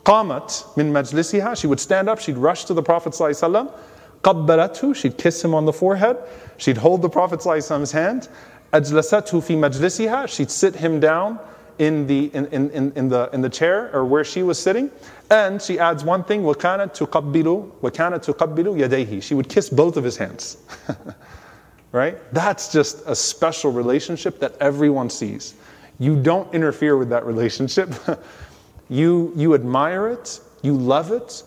قامت min majlisiha. She would stand up, she'd rush to the Prophet ﷺ. قبلته, she'd kiss him on the forehead. She'd hold the Prophet ﷺ's hand أجلسته في مجلسها she'd sit him down in the, in, in, in, the, in the chair or where she was sitting. And she adds one thing, وَكَانَتْ تُقَبِّلُ وَكَانَتْ تُقَبِّلُ يَدَيْهِ She would kiss both of his hands. right? That's just a special relationship that everyone sees. You don't interfere with that relationship. you, you admire it, you love it.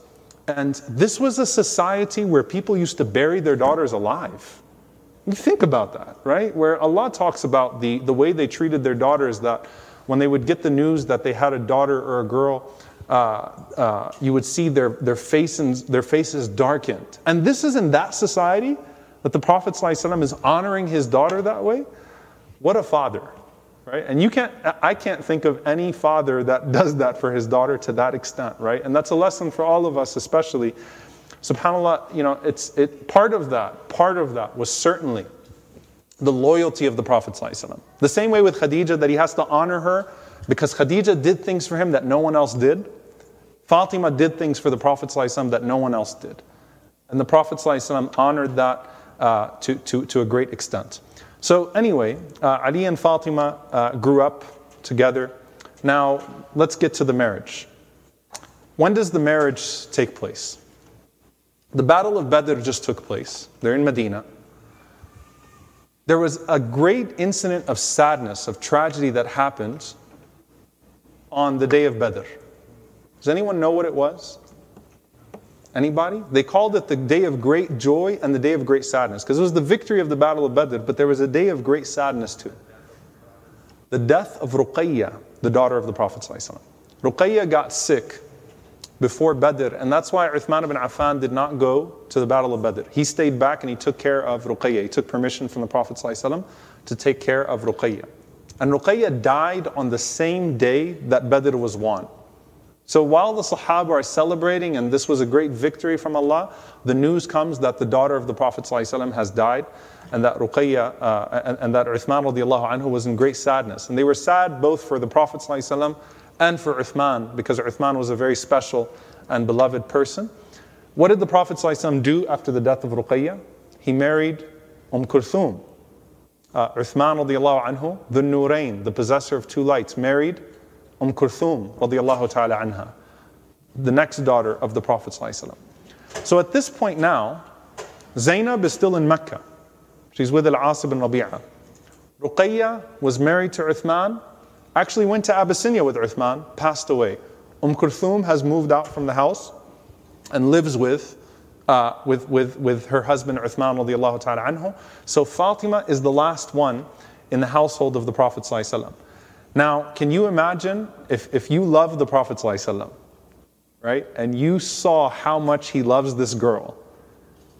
And this was a society where people used to bury their daughters alive. You think about that, right? Where Allah talks about the, the way they treated their daughters, that when they would get the news that they had a daughter or a girl, uh, uh, you would see their, their, faces, their faces darkened. And this is in that society that the Prophet ﷺ is honoring his daughter that way. What a father, right? And you can't, I can't think of any father that does that for his daughter to that extent, right? And that's a lesson for all of us, especially SubhanAllah, you know, it's it part of that, part of that was certainly the loyalty of the Prophet. The same way with Khadija that he has to honor her because Khadija did things for him that no one else did. Fatima did things for the Prophet that no one else did. And the Prophet honored that uh, to, to, to a great extent. So, anyway, uh, Ali and Fatima uh, grew up together. Now, let's get to the marriage. When does the marriage take place? The Battle of Badr just took place. They're in Medina. There was a great incident of sadness, of tragedy that happened on the day of Badr. Does anyone know what it was? Anybody? They called it the day of great joy and the day of great sadness because it was the victory of the Battle of Badr, but there was a day of great sadness too. The death of Ruqayya, the daughter of the Prophet. Ruqayya got sick before Badr, and that's why Uthman ibn Affan did not go to the Battle of Badr. He stayed back and he took care of Ruqayya. He took permission from the Prophet to take care of Ruqayya. And Ruqayya died on the same day that Badr was won. So while the Sahaba are celebrating, and this was a great victory from Allah, the news comes that the daughter of the Prophet ﷺ has died, and that Ruqayya uh, and, and, that Uthman radiallahu anhu was in great sadness. And they were sad both for the Prophet ﷺ and for Uthman, because Uthman was a very special and beloved person. What did the Prophet ﷺ do after the death of Ruqayya? He married Umm Kulthum. Uh, Uthman radiallahu anhu, the Nurain, the possessor of two lights, married Umm Kulthum radiallahu ta'ala anha, the next daughter of the Prophet ﷺ. So at this point now, Zainab is still in Mecca. She's with Al-As ibn Rabi'ah. Ruqayya was married to Uthman, actually went to Abyssinia with Uthman, passed away. Umm Kulthum has moved out from the house and lives with, uh, with, with, with her husband Uthman radiallahu ta'ala anhu. So Fatima is the last one in the household of the Prophet now, can you imagine if, if you love the Prophet, right, and you saw how much he loves this girl,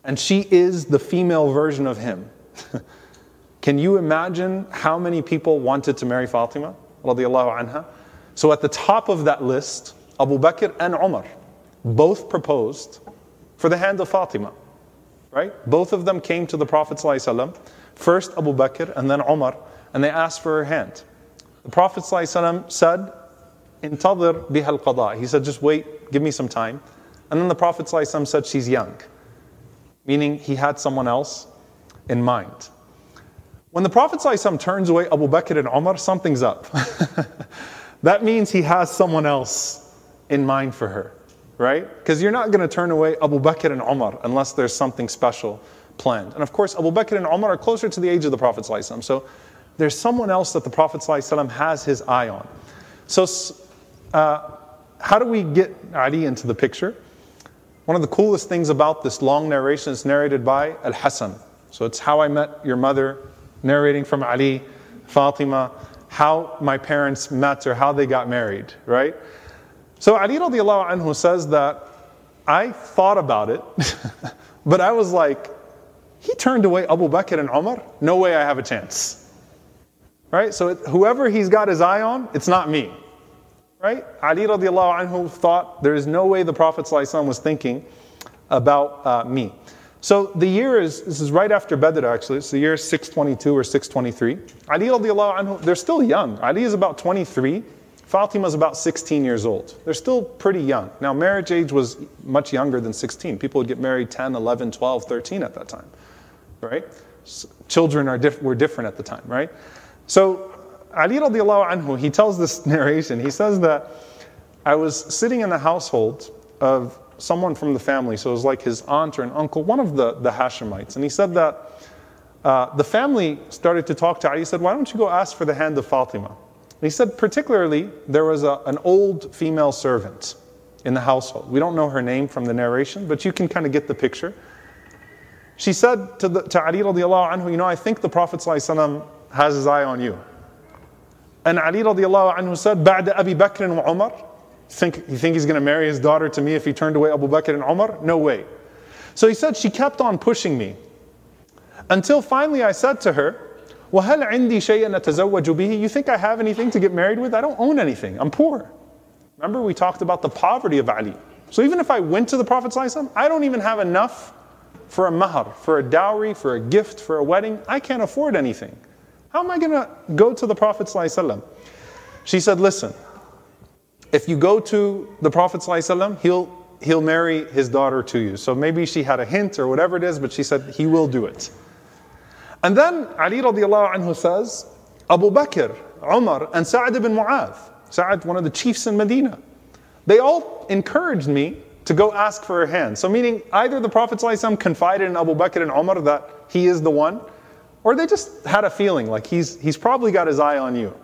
and she is the female version of him? can you imagine how many people wanted to marry Fatima? Anha? So, at the top of that list, Abu Bakr and Umar both proposed for the hand of Fatima. Right? Both of them came to the Prophet ﷺ, first Abu Bakr and then Umar, and they asked for her hand. The Prophet ﷺ said, Intadir biha al He said, just wait, give me some time. And then the Prophet ﷺ said, she's young, meaning he had someone else in mind. When the Prophet ﷺ turns away Abu Bakr and Umar, something's up. that means he has someone else in mind for her, right? Because you're not going to turn away Abu Bakr and Umar unless there's something special planned. And of course, Abu Bakr and Umar are closer to the age of the Prophet. ﷺ. So there's someone else that the Prophet ﷺ has his eye on. So, uh, how do we get Ali into the picture? One of the coolest things about this long narration is narrated by Al Hassan. So, it's how I met your mother, narrating from Ali, Fatima, how my parents met or how they got married, right? So, Ali radiallahu anhu says that I thought about it, but I was like, he turned away Abu Bakr and Umar? No way I have a chance. Right? So it, whoever he's got his eye on, it's not me. Right? Ali radiallahu anhu thought there is no way the Prophet was thinking about uh, me. So the year is, this is right after Badr actually, it's the year 622 or 623. Ali radiallahu anhu, they're still young. Ali is about 23. Fatima is about 16 years old. They're still pretty young. Now, marriage age was much younger than 16. People would get married 10, 11, 12, 13 at that time, right? So children are diff- were different at the time, right? So Ali radiallahu anhu, he tells this narration. He says that I was sitting in the household of someone from the family, so it was like his aunt or an uncle, one of the, the Hashemites. And he said that uh, the family started to talk to Ali. He said, Why don't you go ask for the hand of Fatima? And he said, particularly, there was a, an old female servant in the household. We don't know her name from the narration, but you can kind of get the picture. She said to, the, to Ali radiallahu anhu, You know, I think the Prophet has his eye on you. And Ali radiallahu anhu said, بعد أبي بكر وعمر think, you think he's going to marry his daughter to me if he turned away Abu Bakr and Umar? No way. So he said, she kept on pushing me. Until finally I said to her, وَهَلْ عِنْدِي شَيْءًا أَتَزَوَّجُ بِهِ You think I have anything to get married with? I don't own anything. I'm poor. Remember we talked about the poverty of Ali. So even if I went to the Prophet ﷺ, I don't even have enough for a mahar, for a dowry, for a gift, for a wedding. I can't afford anything. How am I going to go to the Prophet ﷺ? She said, listen, if you go to the Prophet ﷺ, he'll, he'll marry his daughter to you. So maybe she had a hint or whatever it is, but she said he will do it. And then Ali radiallahu anhu says, Abu Bakr, Umar, and Sa'ad ibn Mu'adh, Sa'ad, one of the chiefs in Medina, they all encouraged me to go ask for her hand. So, meaning either the Prophet ﷺ confided in Abu Bakr and Umar that he is the one, or they just had a feeling like he's, he's probably got his eye on you,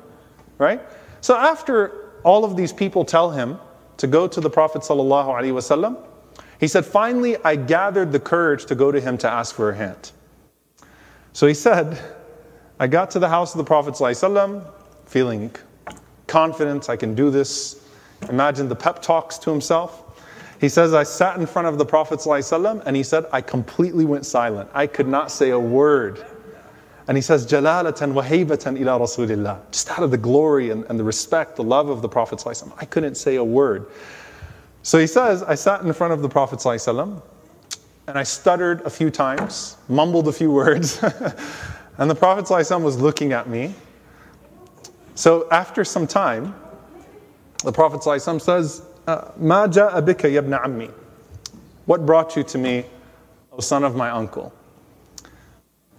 right? So, after all of these people tell him to go to the Prophet ﷺ, he said, Finally, I gathered the courage to go to him to ask for her hand. So he said, I got to the house of the Prophet ﷺ, feeling confident, I can do this. Imagine the pep talks to himself. He says, I sat in front of the Prophet ﷺ and he said, I completely went silent. I could not say a word. And he says, Jalalatan wahibatan ila Rasulillah. Just out of the glory and, and the respect, the love of the Prophet. I couldn't say a word. So he says, I sat in front of the Prophet and I stuttered a few times, mumbled a few words, and the Prophet was looking at me. So after some time, the Prophet says, uh, Ma ja'a bika yabna ammi. What brought you to me, O son of my uncle?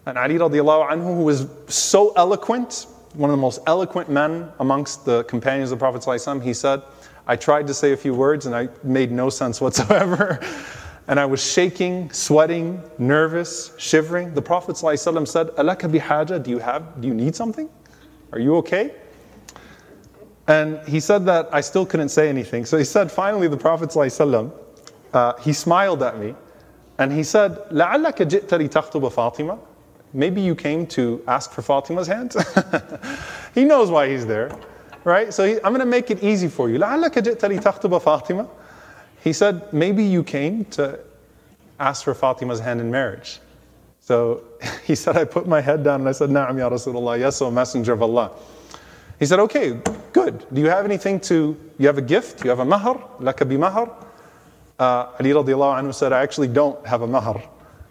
And Ali radiallahu anhu, who was so eloquent, one of the most eloquent men amongst the companions of the Prophet ﷺ, he said, I tried to say a few words and I made no sense whatsoever. and I was shaking, sweating, nervous, shivering. The Prophet ﷺ said, Alaka bihaja, do you have, do you need something? Are you okay? And he said that I still couldn't say anything. So he said, finally, the Prophet ﷺ, uh, he smiled at me and he said, لَعَلَّكَ جِئْتَ لِتَخْطُبَ فَاطِمَةً Maybe you came to ask for Fatima's hand. he knows why he's there, right? So he, I'm going to make it easy for you. Fatima. He said, Maybe you came to ask for Fatima's hand in marriage. So he said, I put my head down and I said, Na'am, Ya Rasulullah, yes, O Messenger of Allah. He said, Okay, good. Do you have anything to, you have a gift? You have a mahr? Laka bi mahr? Uh, Ali radiallahu anhu said, I actually don't have a mahr.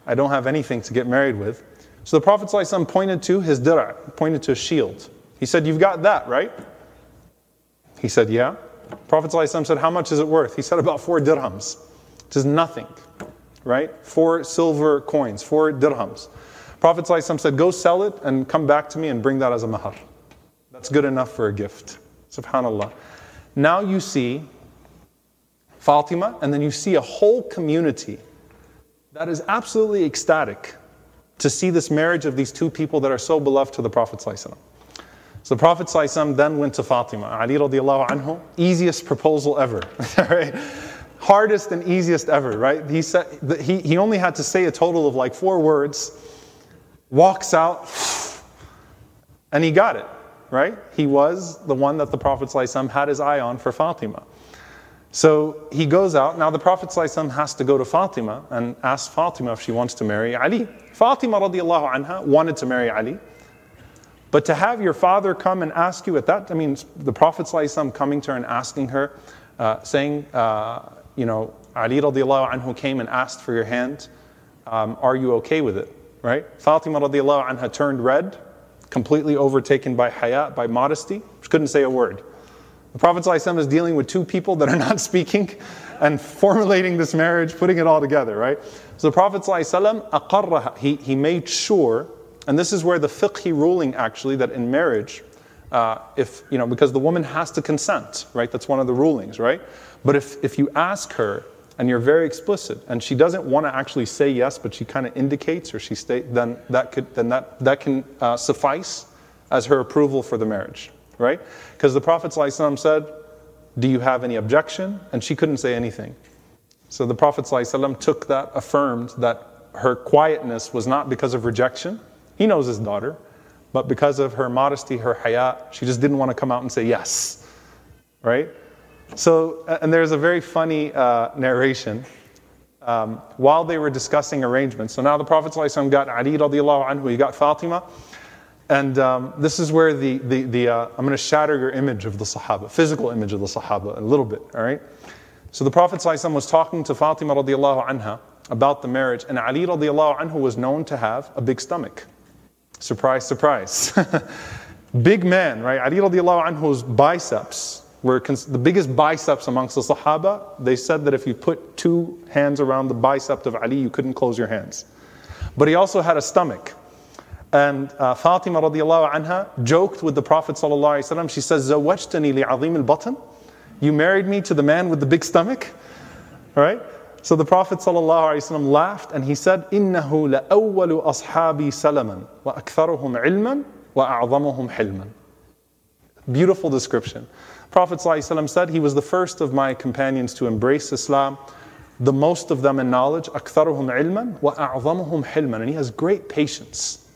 I don't have anything to get married with. So the Prophet ﷺ pointed to his dir'a, pointed to a shield. He said, You've got that, right? He said, Yeah. Prophet ﷺ said, How much is it worth? He said, About four dirhams, which is nothing, right? Four silver coins, four dirhams. Prophet ﷺ said, Go sell it and come back to me and bring that as a mahar. That's good enough for a gift. Subhanallah. Now you see Fatima, and then you see a whole community that is absolutely ecstatic to see this marriage of these two people that are so beloved to the Prophet. So the Prophet then went to Fatima. Ali radiallahu anhu, easiest proposal ever. right? Hardest and easiest ever, right? He, said, he, he only had to say a total of like four words, walks out, and he got it right? He was the one that the Prophet ﷺ had his eye on for Fatima. So he goes out. Now the Prophet ﷺ has to go to Fatima and ask Fatima if she wants to marry Ali. Fatima radiallahu anha wanted to marry Ali. But to have your father come and ask you at that, I mean, the Prophet coming to her and asking her, uh, saying, uh, you know, Ali radiallahu anhu came and asked for your hand. Um, are you okay with it? Right? Fatima radiallahu anha turned red completely overtaken by hayat, by modesty, couldn't say a word. The Prophet ﷺ is dealing with two people that are not speaking and formulating this marriage, putting it all together, right? So the Prophet ﷺ, he, he made sure, and this is where the fiqhi ruling actually, that in marriage, uh, if, you know, because the woman has to consent, right? That's one of the rulings, right? But if, if you ask her, and you're very explicit and she doesn't want to actually say yes but she kind of indicates or she state then that could then that that can uh, suffice as her approval for the marriage right because the prophet ﷺ said do you have any objection and she couldn't say anything so the prophet ﷺ took that affirmed that her quietness was not because of rejection he knows his daughter but because of her modesty her hayat she just didn't want to come out and say yes right so, and there's a very funny uh, narration. Um, while they were discussing arrangements, so now the Prophet ﷺ got Ali radiallahu anhu, he got Fatima, and um, this is where the, the, the uh, I'm going to shatter your image of the Sahaba, physical image of the Sahaba a little bit, all right? So the Prophet ﷺ was talking to Fatima radiallahu anha about the marriage, and Ali radiallahu anhu was known to have a big stomach. Surprise, surprise. big man, right? Ali radiallahu anhu's biceps were cons- the biggest biceps amongst the Sahaba. They said that if you put two hands around the bicep of Ali, you couldn't close your hands. But he also had a stomach. And uh, Fatima radiallahu anha joked with the Prophet sallallahu alaihi wasallam. She says, "Zawajtani li azim al You married me to the man with the big stomach, right? So the Prophet ﷺ laughed and he said, إِنَّهُ لَأَوَّلُ أَصْحَابِي سَلَمًا وَأَكْثَرُهُمْ عِلْمًا وَأَعْظَمُهُمْ حِلْمًا Beautiful description. Prophet ﷺ said he was the first of my companions to embrace Islam, the most of them in knowledge, أَكْثَرُهُمْ عِلْمًا وَأَعْظَمُهُمْ حِلْمًا And he has great patience.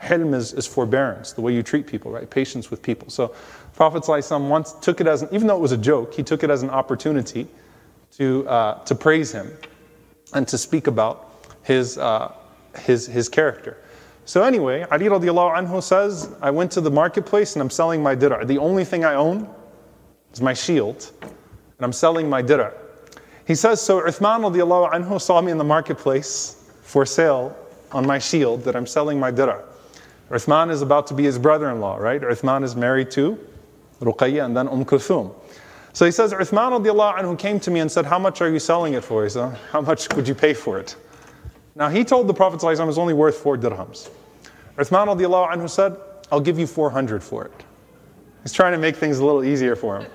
Hilm is, is forbearance, the way you treat people, right? Patience with people. So Prophet ﷺ once took it as, an, even though it was a joke, he took it as an opportunity to, uh, to praise him and to speak about his, uh, his, his character. So anyway, Ali radiallahu anhu says, I went to the marketplace and I'm selling my dir'a. The only thing I own is my shield, and I'm selling my dir'a. He says, so Uthman radiallahu anhu saw me in the marketplace for sale on my shield that I'm selling my dir'a. Uthman is about to be his brother-in-law, right? Uthman is married to Ruqayya and then Umm Kulthum. So he says, Uthman anhu came to me and said, How much are you selling it for? He said, How much would you pay for it? Now he told the Prophet it was only worth four dirhams. Uthman anhu said, I'll give you 400 for it. He's trying to make things a little easier for him.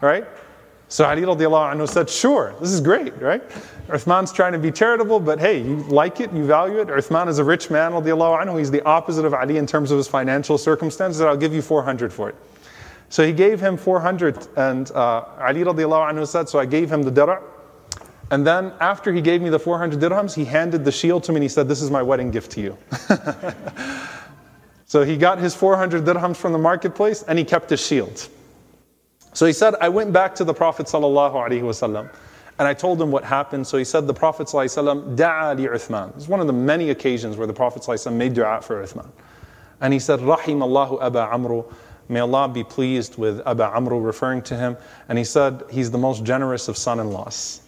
Right? So Ali radiallahu said, Sure, this is great, right? Uthman's trying to be charitable, but hey, you like it, you value it. Uthman is a rich man, radiallahu anhu. He's the opposite of Ali in terms of his financial circumstances. I'll give you 400 for it. So he gave him 400, and uh, Ali radiallahu anhu said, So I gave him the dirham. And then after he gave me the 400 dirhams, he handed the shield to me and he said, This is my wedding gift to you. so he got his 400 dirhams from the marketplace and he kept his shield. So he said, I went back to the Prophet wasallam and I told him what happened. So he said, The Prophet ﷺ, da'a li Uthman. It's one of the many occasions where the Prophet ﷺ made dua for Uthman. And he said, Rahim Allahu Aba Amru. May Allah be pleased with Abu Amr referring to him. And he said he's the most generous of son in laws.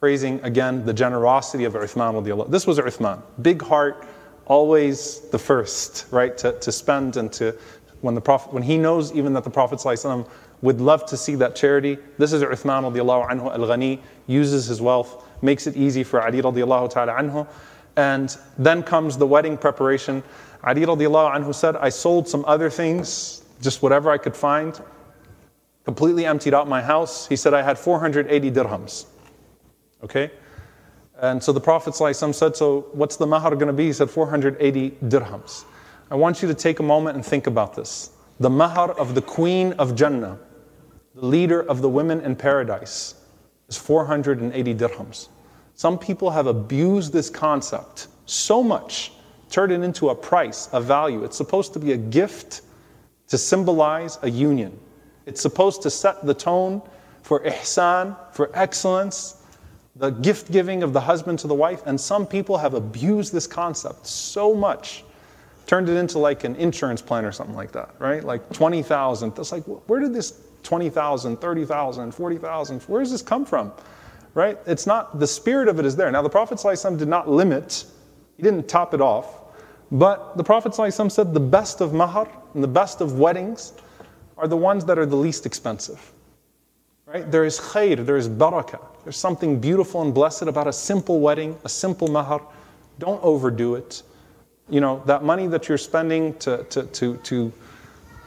Praising again the generosity of Uthman. This was Uthman. Big heart, always the first, right? To, to spend and to, when, the Prophet, when he knows even that the Prophet ﷺ would love to see that charity, this is Uthman anhu al-Ghani, uses his wealth, makes it easy for Ali radiallahu ta'ala anhu. And then comes the wedding preparation. Ali radiallahu anhu said, I sold some other things just whatever I could find. Completely emptied out my house. He said I had 480 dirhams. Okay? And so the Prophet said, So what's the mahar going to be? He said 480 dirhams. I want you to take a moment and think about this. The mahar of the Queen of Jannah, the leader of the women in paradise, is 480 dirhams. Some people have abused this concept so much, turned it into a price, a value. It's supposed to be a gift to symbolize a union. It's supposed to set the tone for ihsan, for excellence, the gift giving of the husband to the wife. And some people have abused this concept so much, turned it into like an insurance plan or something like that, right? Like 20,000. That's like, where did this 20,000, 30,000, 40,000, where does this come from? Right? It's not, the spirit of it is there. Now, the Prophet ﷺ did not limit, he didn't top it off. But the Prophet ﷺ said the best of mahar and the best of weddings are the ones that are the least expensive. Right? There is khair, there is barakah. There's something beautiful and blessed about a simple wedding, a simple mahar. Don't overdo it. You know, that money that you're spending to, to, to, to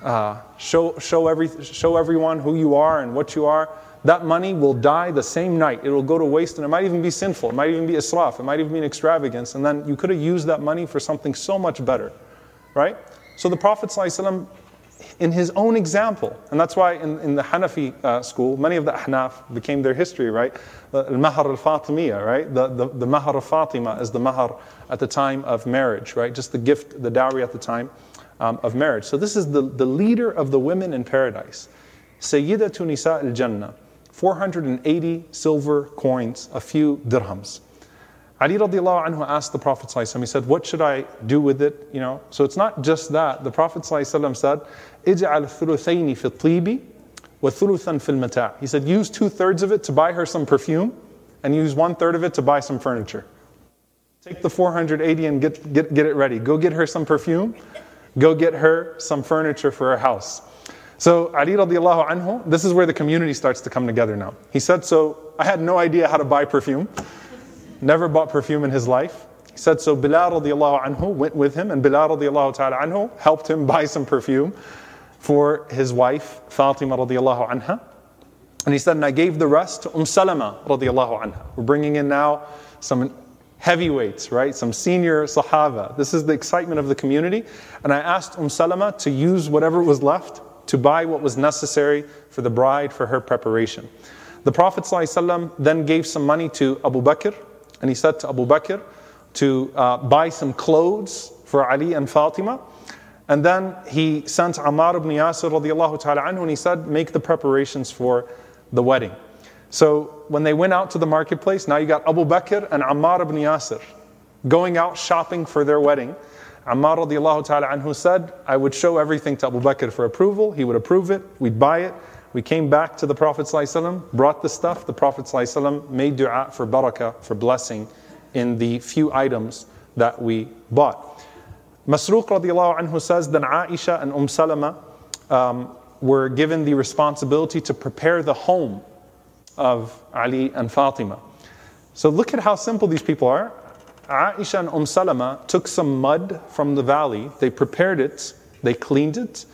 uh, show, show, every, show everyone who you are and what you are, that money will die the same night. It will go to waste and it might even be sinful. It might even be israf. It might even be an extravagance. And then you could have used that money for something so much better, right? So the Prophet ﷺ, in his own example, and that's why in, in the Hanafi uh, school, many of the Ahnaf became their history, right? Al-Mahar al-Fatimiyya, right? The, the, the Mahar of Fatima is the Mahar at the time of marriage, right? Just the gift, the dowry at the time um, of marriage. So this is the, the leader of the women in paradise. Sayyidatu Nisa al Jannah, 480 silver coins, a few dirhams. Ali radiallahu anhu asked the Prophet ﷺ, he said, What should I do with it? You know, so it's not just that. The Prophet ﷺ said, Ij'al thuluthayni fi tibi wa thuluthan fil mata'. He said, Use two thirds of it to buy her some perfume and use one third of it to buy some furniture. Take the 480 and get, get, get it ready. Go get her some perfume Go get her some furniture for her house. So Ali radiallahu anhu, this is where the community starts to come together now. He said, so I had no idea how to buy perfume. Never bought perfume in his life. He said, so Bilal radiallahu anhu went with him and Bilal radiallahu ta'ala anhu helped him buy some perfume for his wife, Fatima radiallahu anha. And he said, and I gave the rest to Umm Salama radiallahu anha. We're bringing in now some heavyweights, right? Some senior Sahaba. This is the excitement of the community. And I asked Umm Salama to use whatever was left to buy what was necessary for the bride for her preparation. The Prophet ﷺ then gave some money to Abu Bakr, and he said to Abu Bakr to uh, buy some clothes for Ali and Fatima. And then he sent Ammar ibn Yasir radiallahu and he said, make the preparations for the wedding. So when they went out to the marketplace, now you got Abu Bakr and Ammar ibn Yasir going out shopping for their wedding. Ammar radiallahu ta'ala anhu said, I would show everything to Abu Bakr for approval. He would approve it. We'd buy it. We came back to the Prophet brought the stuff. The Prophet made dua for barakah, for blessing in the few items that we bought. Masruq radiallahu anhu says, then Aisha and Umm Salama um, were given the responsibility to prepare the home of Ali and Fatima. So look at how simple these people are. Aisha and Umm Salama took some mud from the valley, they prepared it, they cleaned it,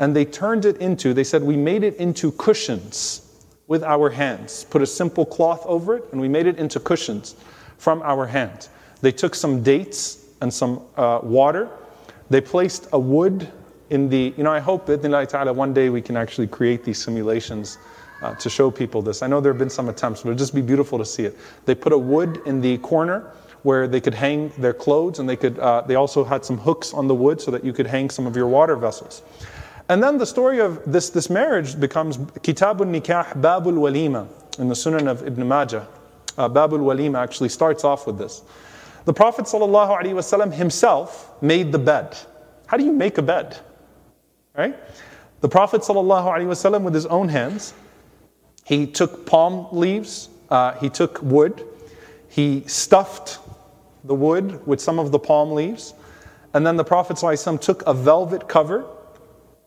and they turned it into, they said, we made it into cushions with our hands. Put a simple cloth over it, and we made it into cushions from our hands. They took some dates and some uh, water. They placed a wood in the, you know, I hope that one day we can actually create these simulations uh, to show people this. I know there have been some attempts, but it'd just be beautiful to see it. They put a wood in the corner where they could hang their clothes, and they could. Uh, they also had some hooks on the wood so that you could hang some of your water vessels. And then the story of this, this marriage becomes Kitabul Nikah Babul Walima in the Sunan of Ibn Majah. Uh, Babul Walima actually starts off with this. The Prophet ﷺ himself made the bed. How do you make a bed? Right? The Prophet ﷺ with his own hands, he took palm leaves, uh, he took wood, he stuffed the wood with some of the palm leaves. And then the Prophet ﷺ took a velvet cover,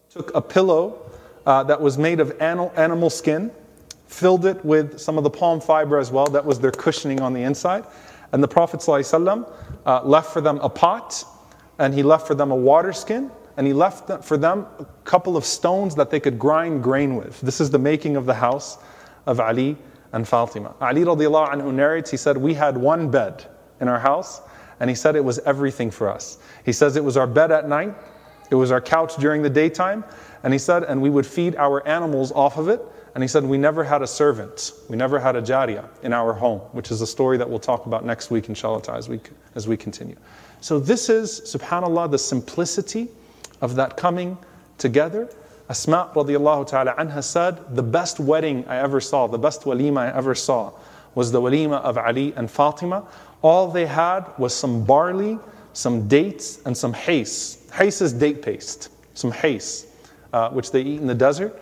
took a pillow uh, that was made of animal skin, filled it with some of the palm fiber as well, that was their cushioning on the inside. And the Prophet ﷺ, uh, left for them a pot, and he left for them a water skin, and he left for them a couple of stones that they could grind grain with. This is the making of the house of Ali and Fatima. Ali radiallahu anhu narrates, he said, We had one bed in our house, and he said it was everything for us. He says it was our bed at night, it was our couch during the daytime, and he said, and we would feed our animals off of it. And he said, we never had a servant, we never had a jariyah in our home, which is a story that we'll talk about next week, inshallah, as we, as we continue. So, this is, subhanAllah, the simplicity of that coming together. Asma radiallahu ta'ala anha said, the best wedding I ever saw, the best walima I ever saw was the walima of Ali and Fatima. All they had was some barley, some dates, and some hais. Hais is date paste, some hais, uh, which they eat in the desert.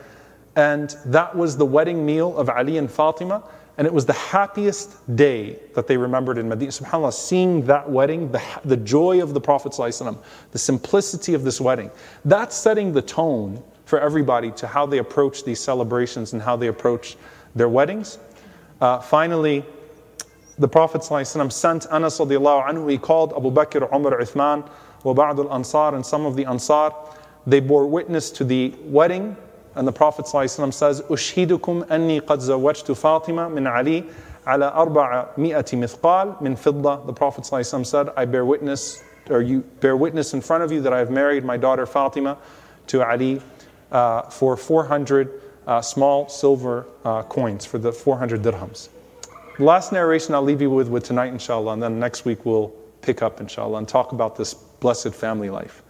And that was the wedding meal of Ali and Fatima. And it was the happiest day that they remembered in Medina. SubhanAllah, seeing that wedding, the, the joy of the Prophet, the simplicity of this wedding, that's setting the tone for everybody to how they approach these celebrations and how they approach their weddings. Uh, finally, the Prophet ﷺ sent Anas radiallahu anhu, he called Abu Bakr, Umar, Uthman, wa ba'd al-Ansar, and some of the Ansar. They bore witness to the wedding, and the Prophet ﷺ says, أشهدكم أني قد زوجت فاطمة من علي على أربعمائة مثقال من فضة. The Prophet ﷺ said, I bear witness, or you bear witness in front of you that I have married my daughter Fatima to Ali uh, for 400 uh, small silver uh, coins, for the 400 dirhams. The last narration I'll leave you with, with tonight, inshallah, and then next week we'll pick up, inshallah, and talk about this blessed family life.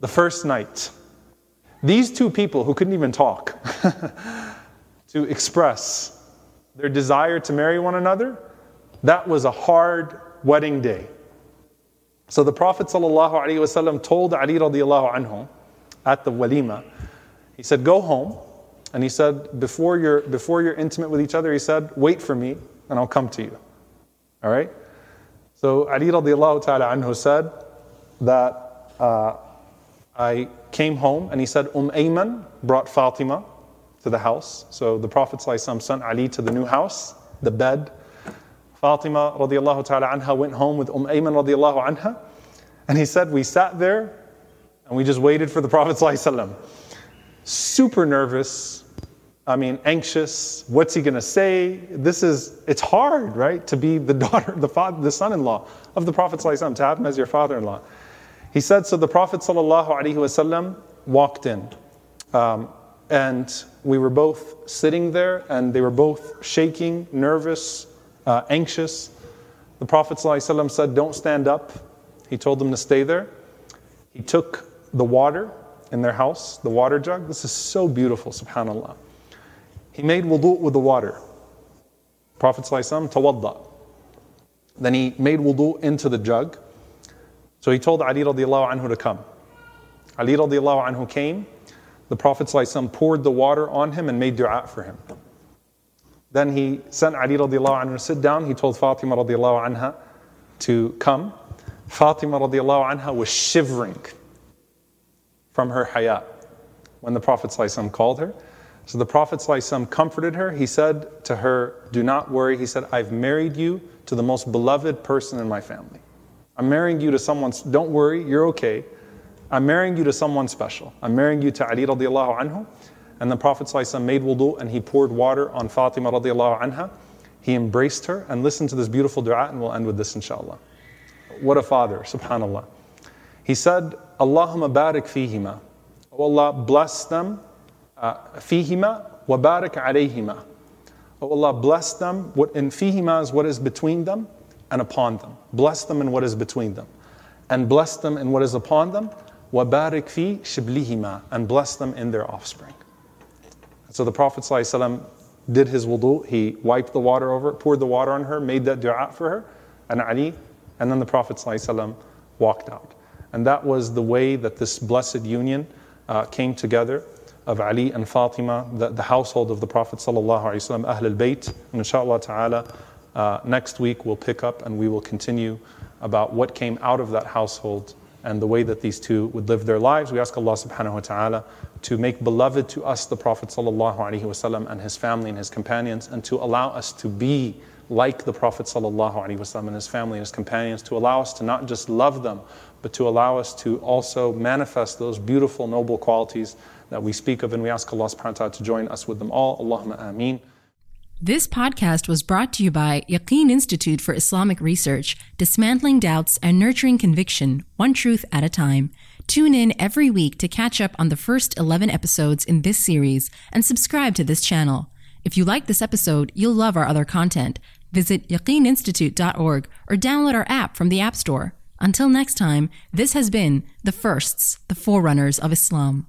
The first night, these two people who couldn't even talk to express their desire to marry one another, that was a hard wedding day. So the Prophet ﷺ told Ali radiallahu anhu at the walima, he said, Go home And he said, before you're, before you're intimate with each other, he said, wait for me and I'll come to you. All right? So Ali radiallahu ta'ala anhu said that uh, I came home and he said, Umm Ayman brought Fatima to the house. So the Prophet sent Ali to the new house, the bed. Fatima radiallahu ta'ala anha went home with Umm Ayman radiallahu anha. And he said, we sat there and we just waited for the Prophet super nervous. I mean, anxious. What's he going to say? This is, it's hard, right? To be the daughter, the father, the son-in-law of the Prophet ﷺ, to have him as your father-in-law. He said, so the Prophet ﷺ walked in. Um, and we were both sitting there and they were both shaking, nervous, uh, anxious. The Prophet ﷺ said, don't stand up. He told them to stay there. He took the water in their house, the water jug. This is so beautiful, subhanAllah. He made wudu with the water. Prophet tawadda. Then he made wudu into the jug. So he told Ali radiallahu anhu to come. Ali radiallahu anhu came. The Prophet poured the water on him and made dua for him. Then he sent Ali radiallahu anhu to sit down. He told Fatima radiallahu anha to come. Fatima radiallahu anha was shivering from her hayat when the Prophet ﷺ called her. So the Prophet ﷺ comforted her. He said to her, Do not worry. He said, I've married you to the most beloved person in my family. I'm marrying you to someone, don't worry, you're okay. I'm marrying you to someone special. I'm marrying you to Ali radiallahu anhu. And the Prophet ﷺ made wudu and he poured water on Fatima radiallahu anha. He embraced her and listened to this beautiful dua and we'll end with this inshallah. What a father, subhanAllah. He said, Allahumma barik fihima. Oh Allah, bless them. Uh, fihima wa barik alayhima. Oh Allah, bless them. What in fihima is what is between them and upon them. Bless them in what is between them. And bless them in what is upon them. Wa barik fi shiblihima. And bless them in their offspring. So the Prophet ﷺ did his wudu. He wiped the water over, poured the water on her, made that dua for her, and Ali, and then the Prophet ﷺ walked out. And that was the way that this blessed union uh, came together of Ali and Fatima, the, the household of the Prophet sallallahu wasallam, Ahl al-Bayt. And inshallah ta'ala, uh, next week we'll pick up and we will continue about what came out of that household and the way that these two would live their lives. We ask Allah subhanahu wa ta'ala to make beloved to us the Prophet wasallam and his family and his companions and to allow us to be like the Prophet ﷺ and his family and his companions, to allow us to not just love them, but to allow us to also manifest those beautiful, noble qualities that we speak of. And we ask Allah subhanahu wa ta'ala to join us with them all. Allahumma ameen. This podcast was brought to you by Yaqeen Institute for Islamic Research, dismantling doubts and nurturing conviction, one truth at a time. Tune in every week to catch up on the first 11 episodes in this series and subscribe to this channel. If you like this episode, you'll love our other content. Visit yaqeeninstitute.org or download our app from the App Store. Until next time, this has been The Firsts, the Forerunners of Islam.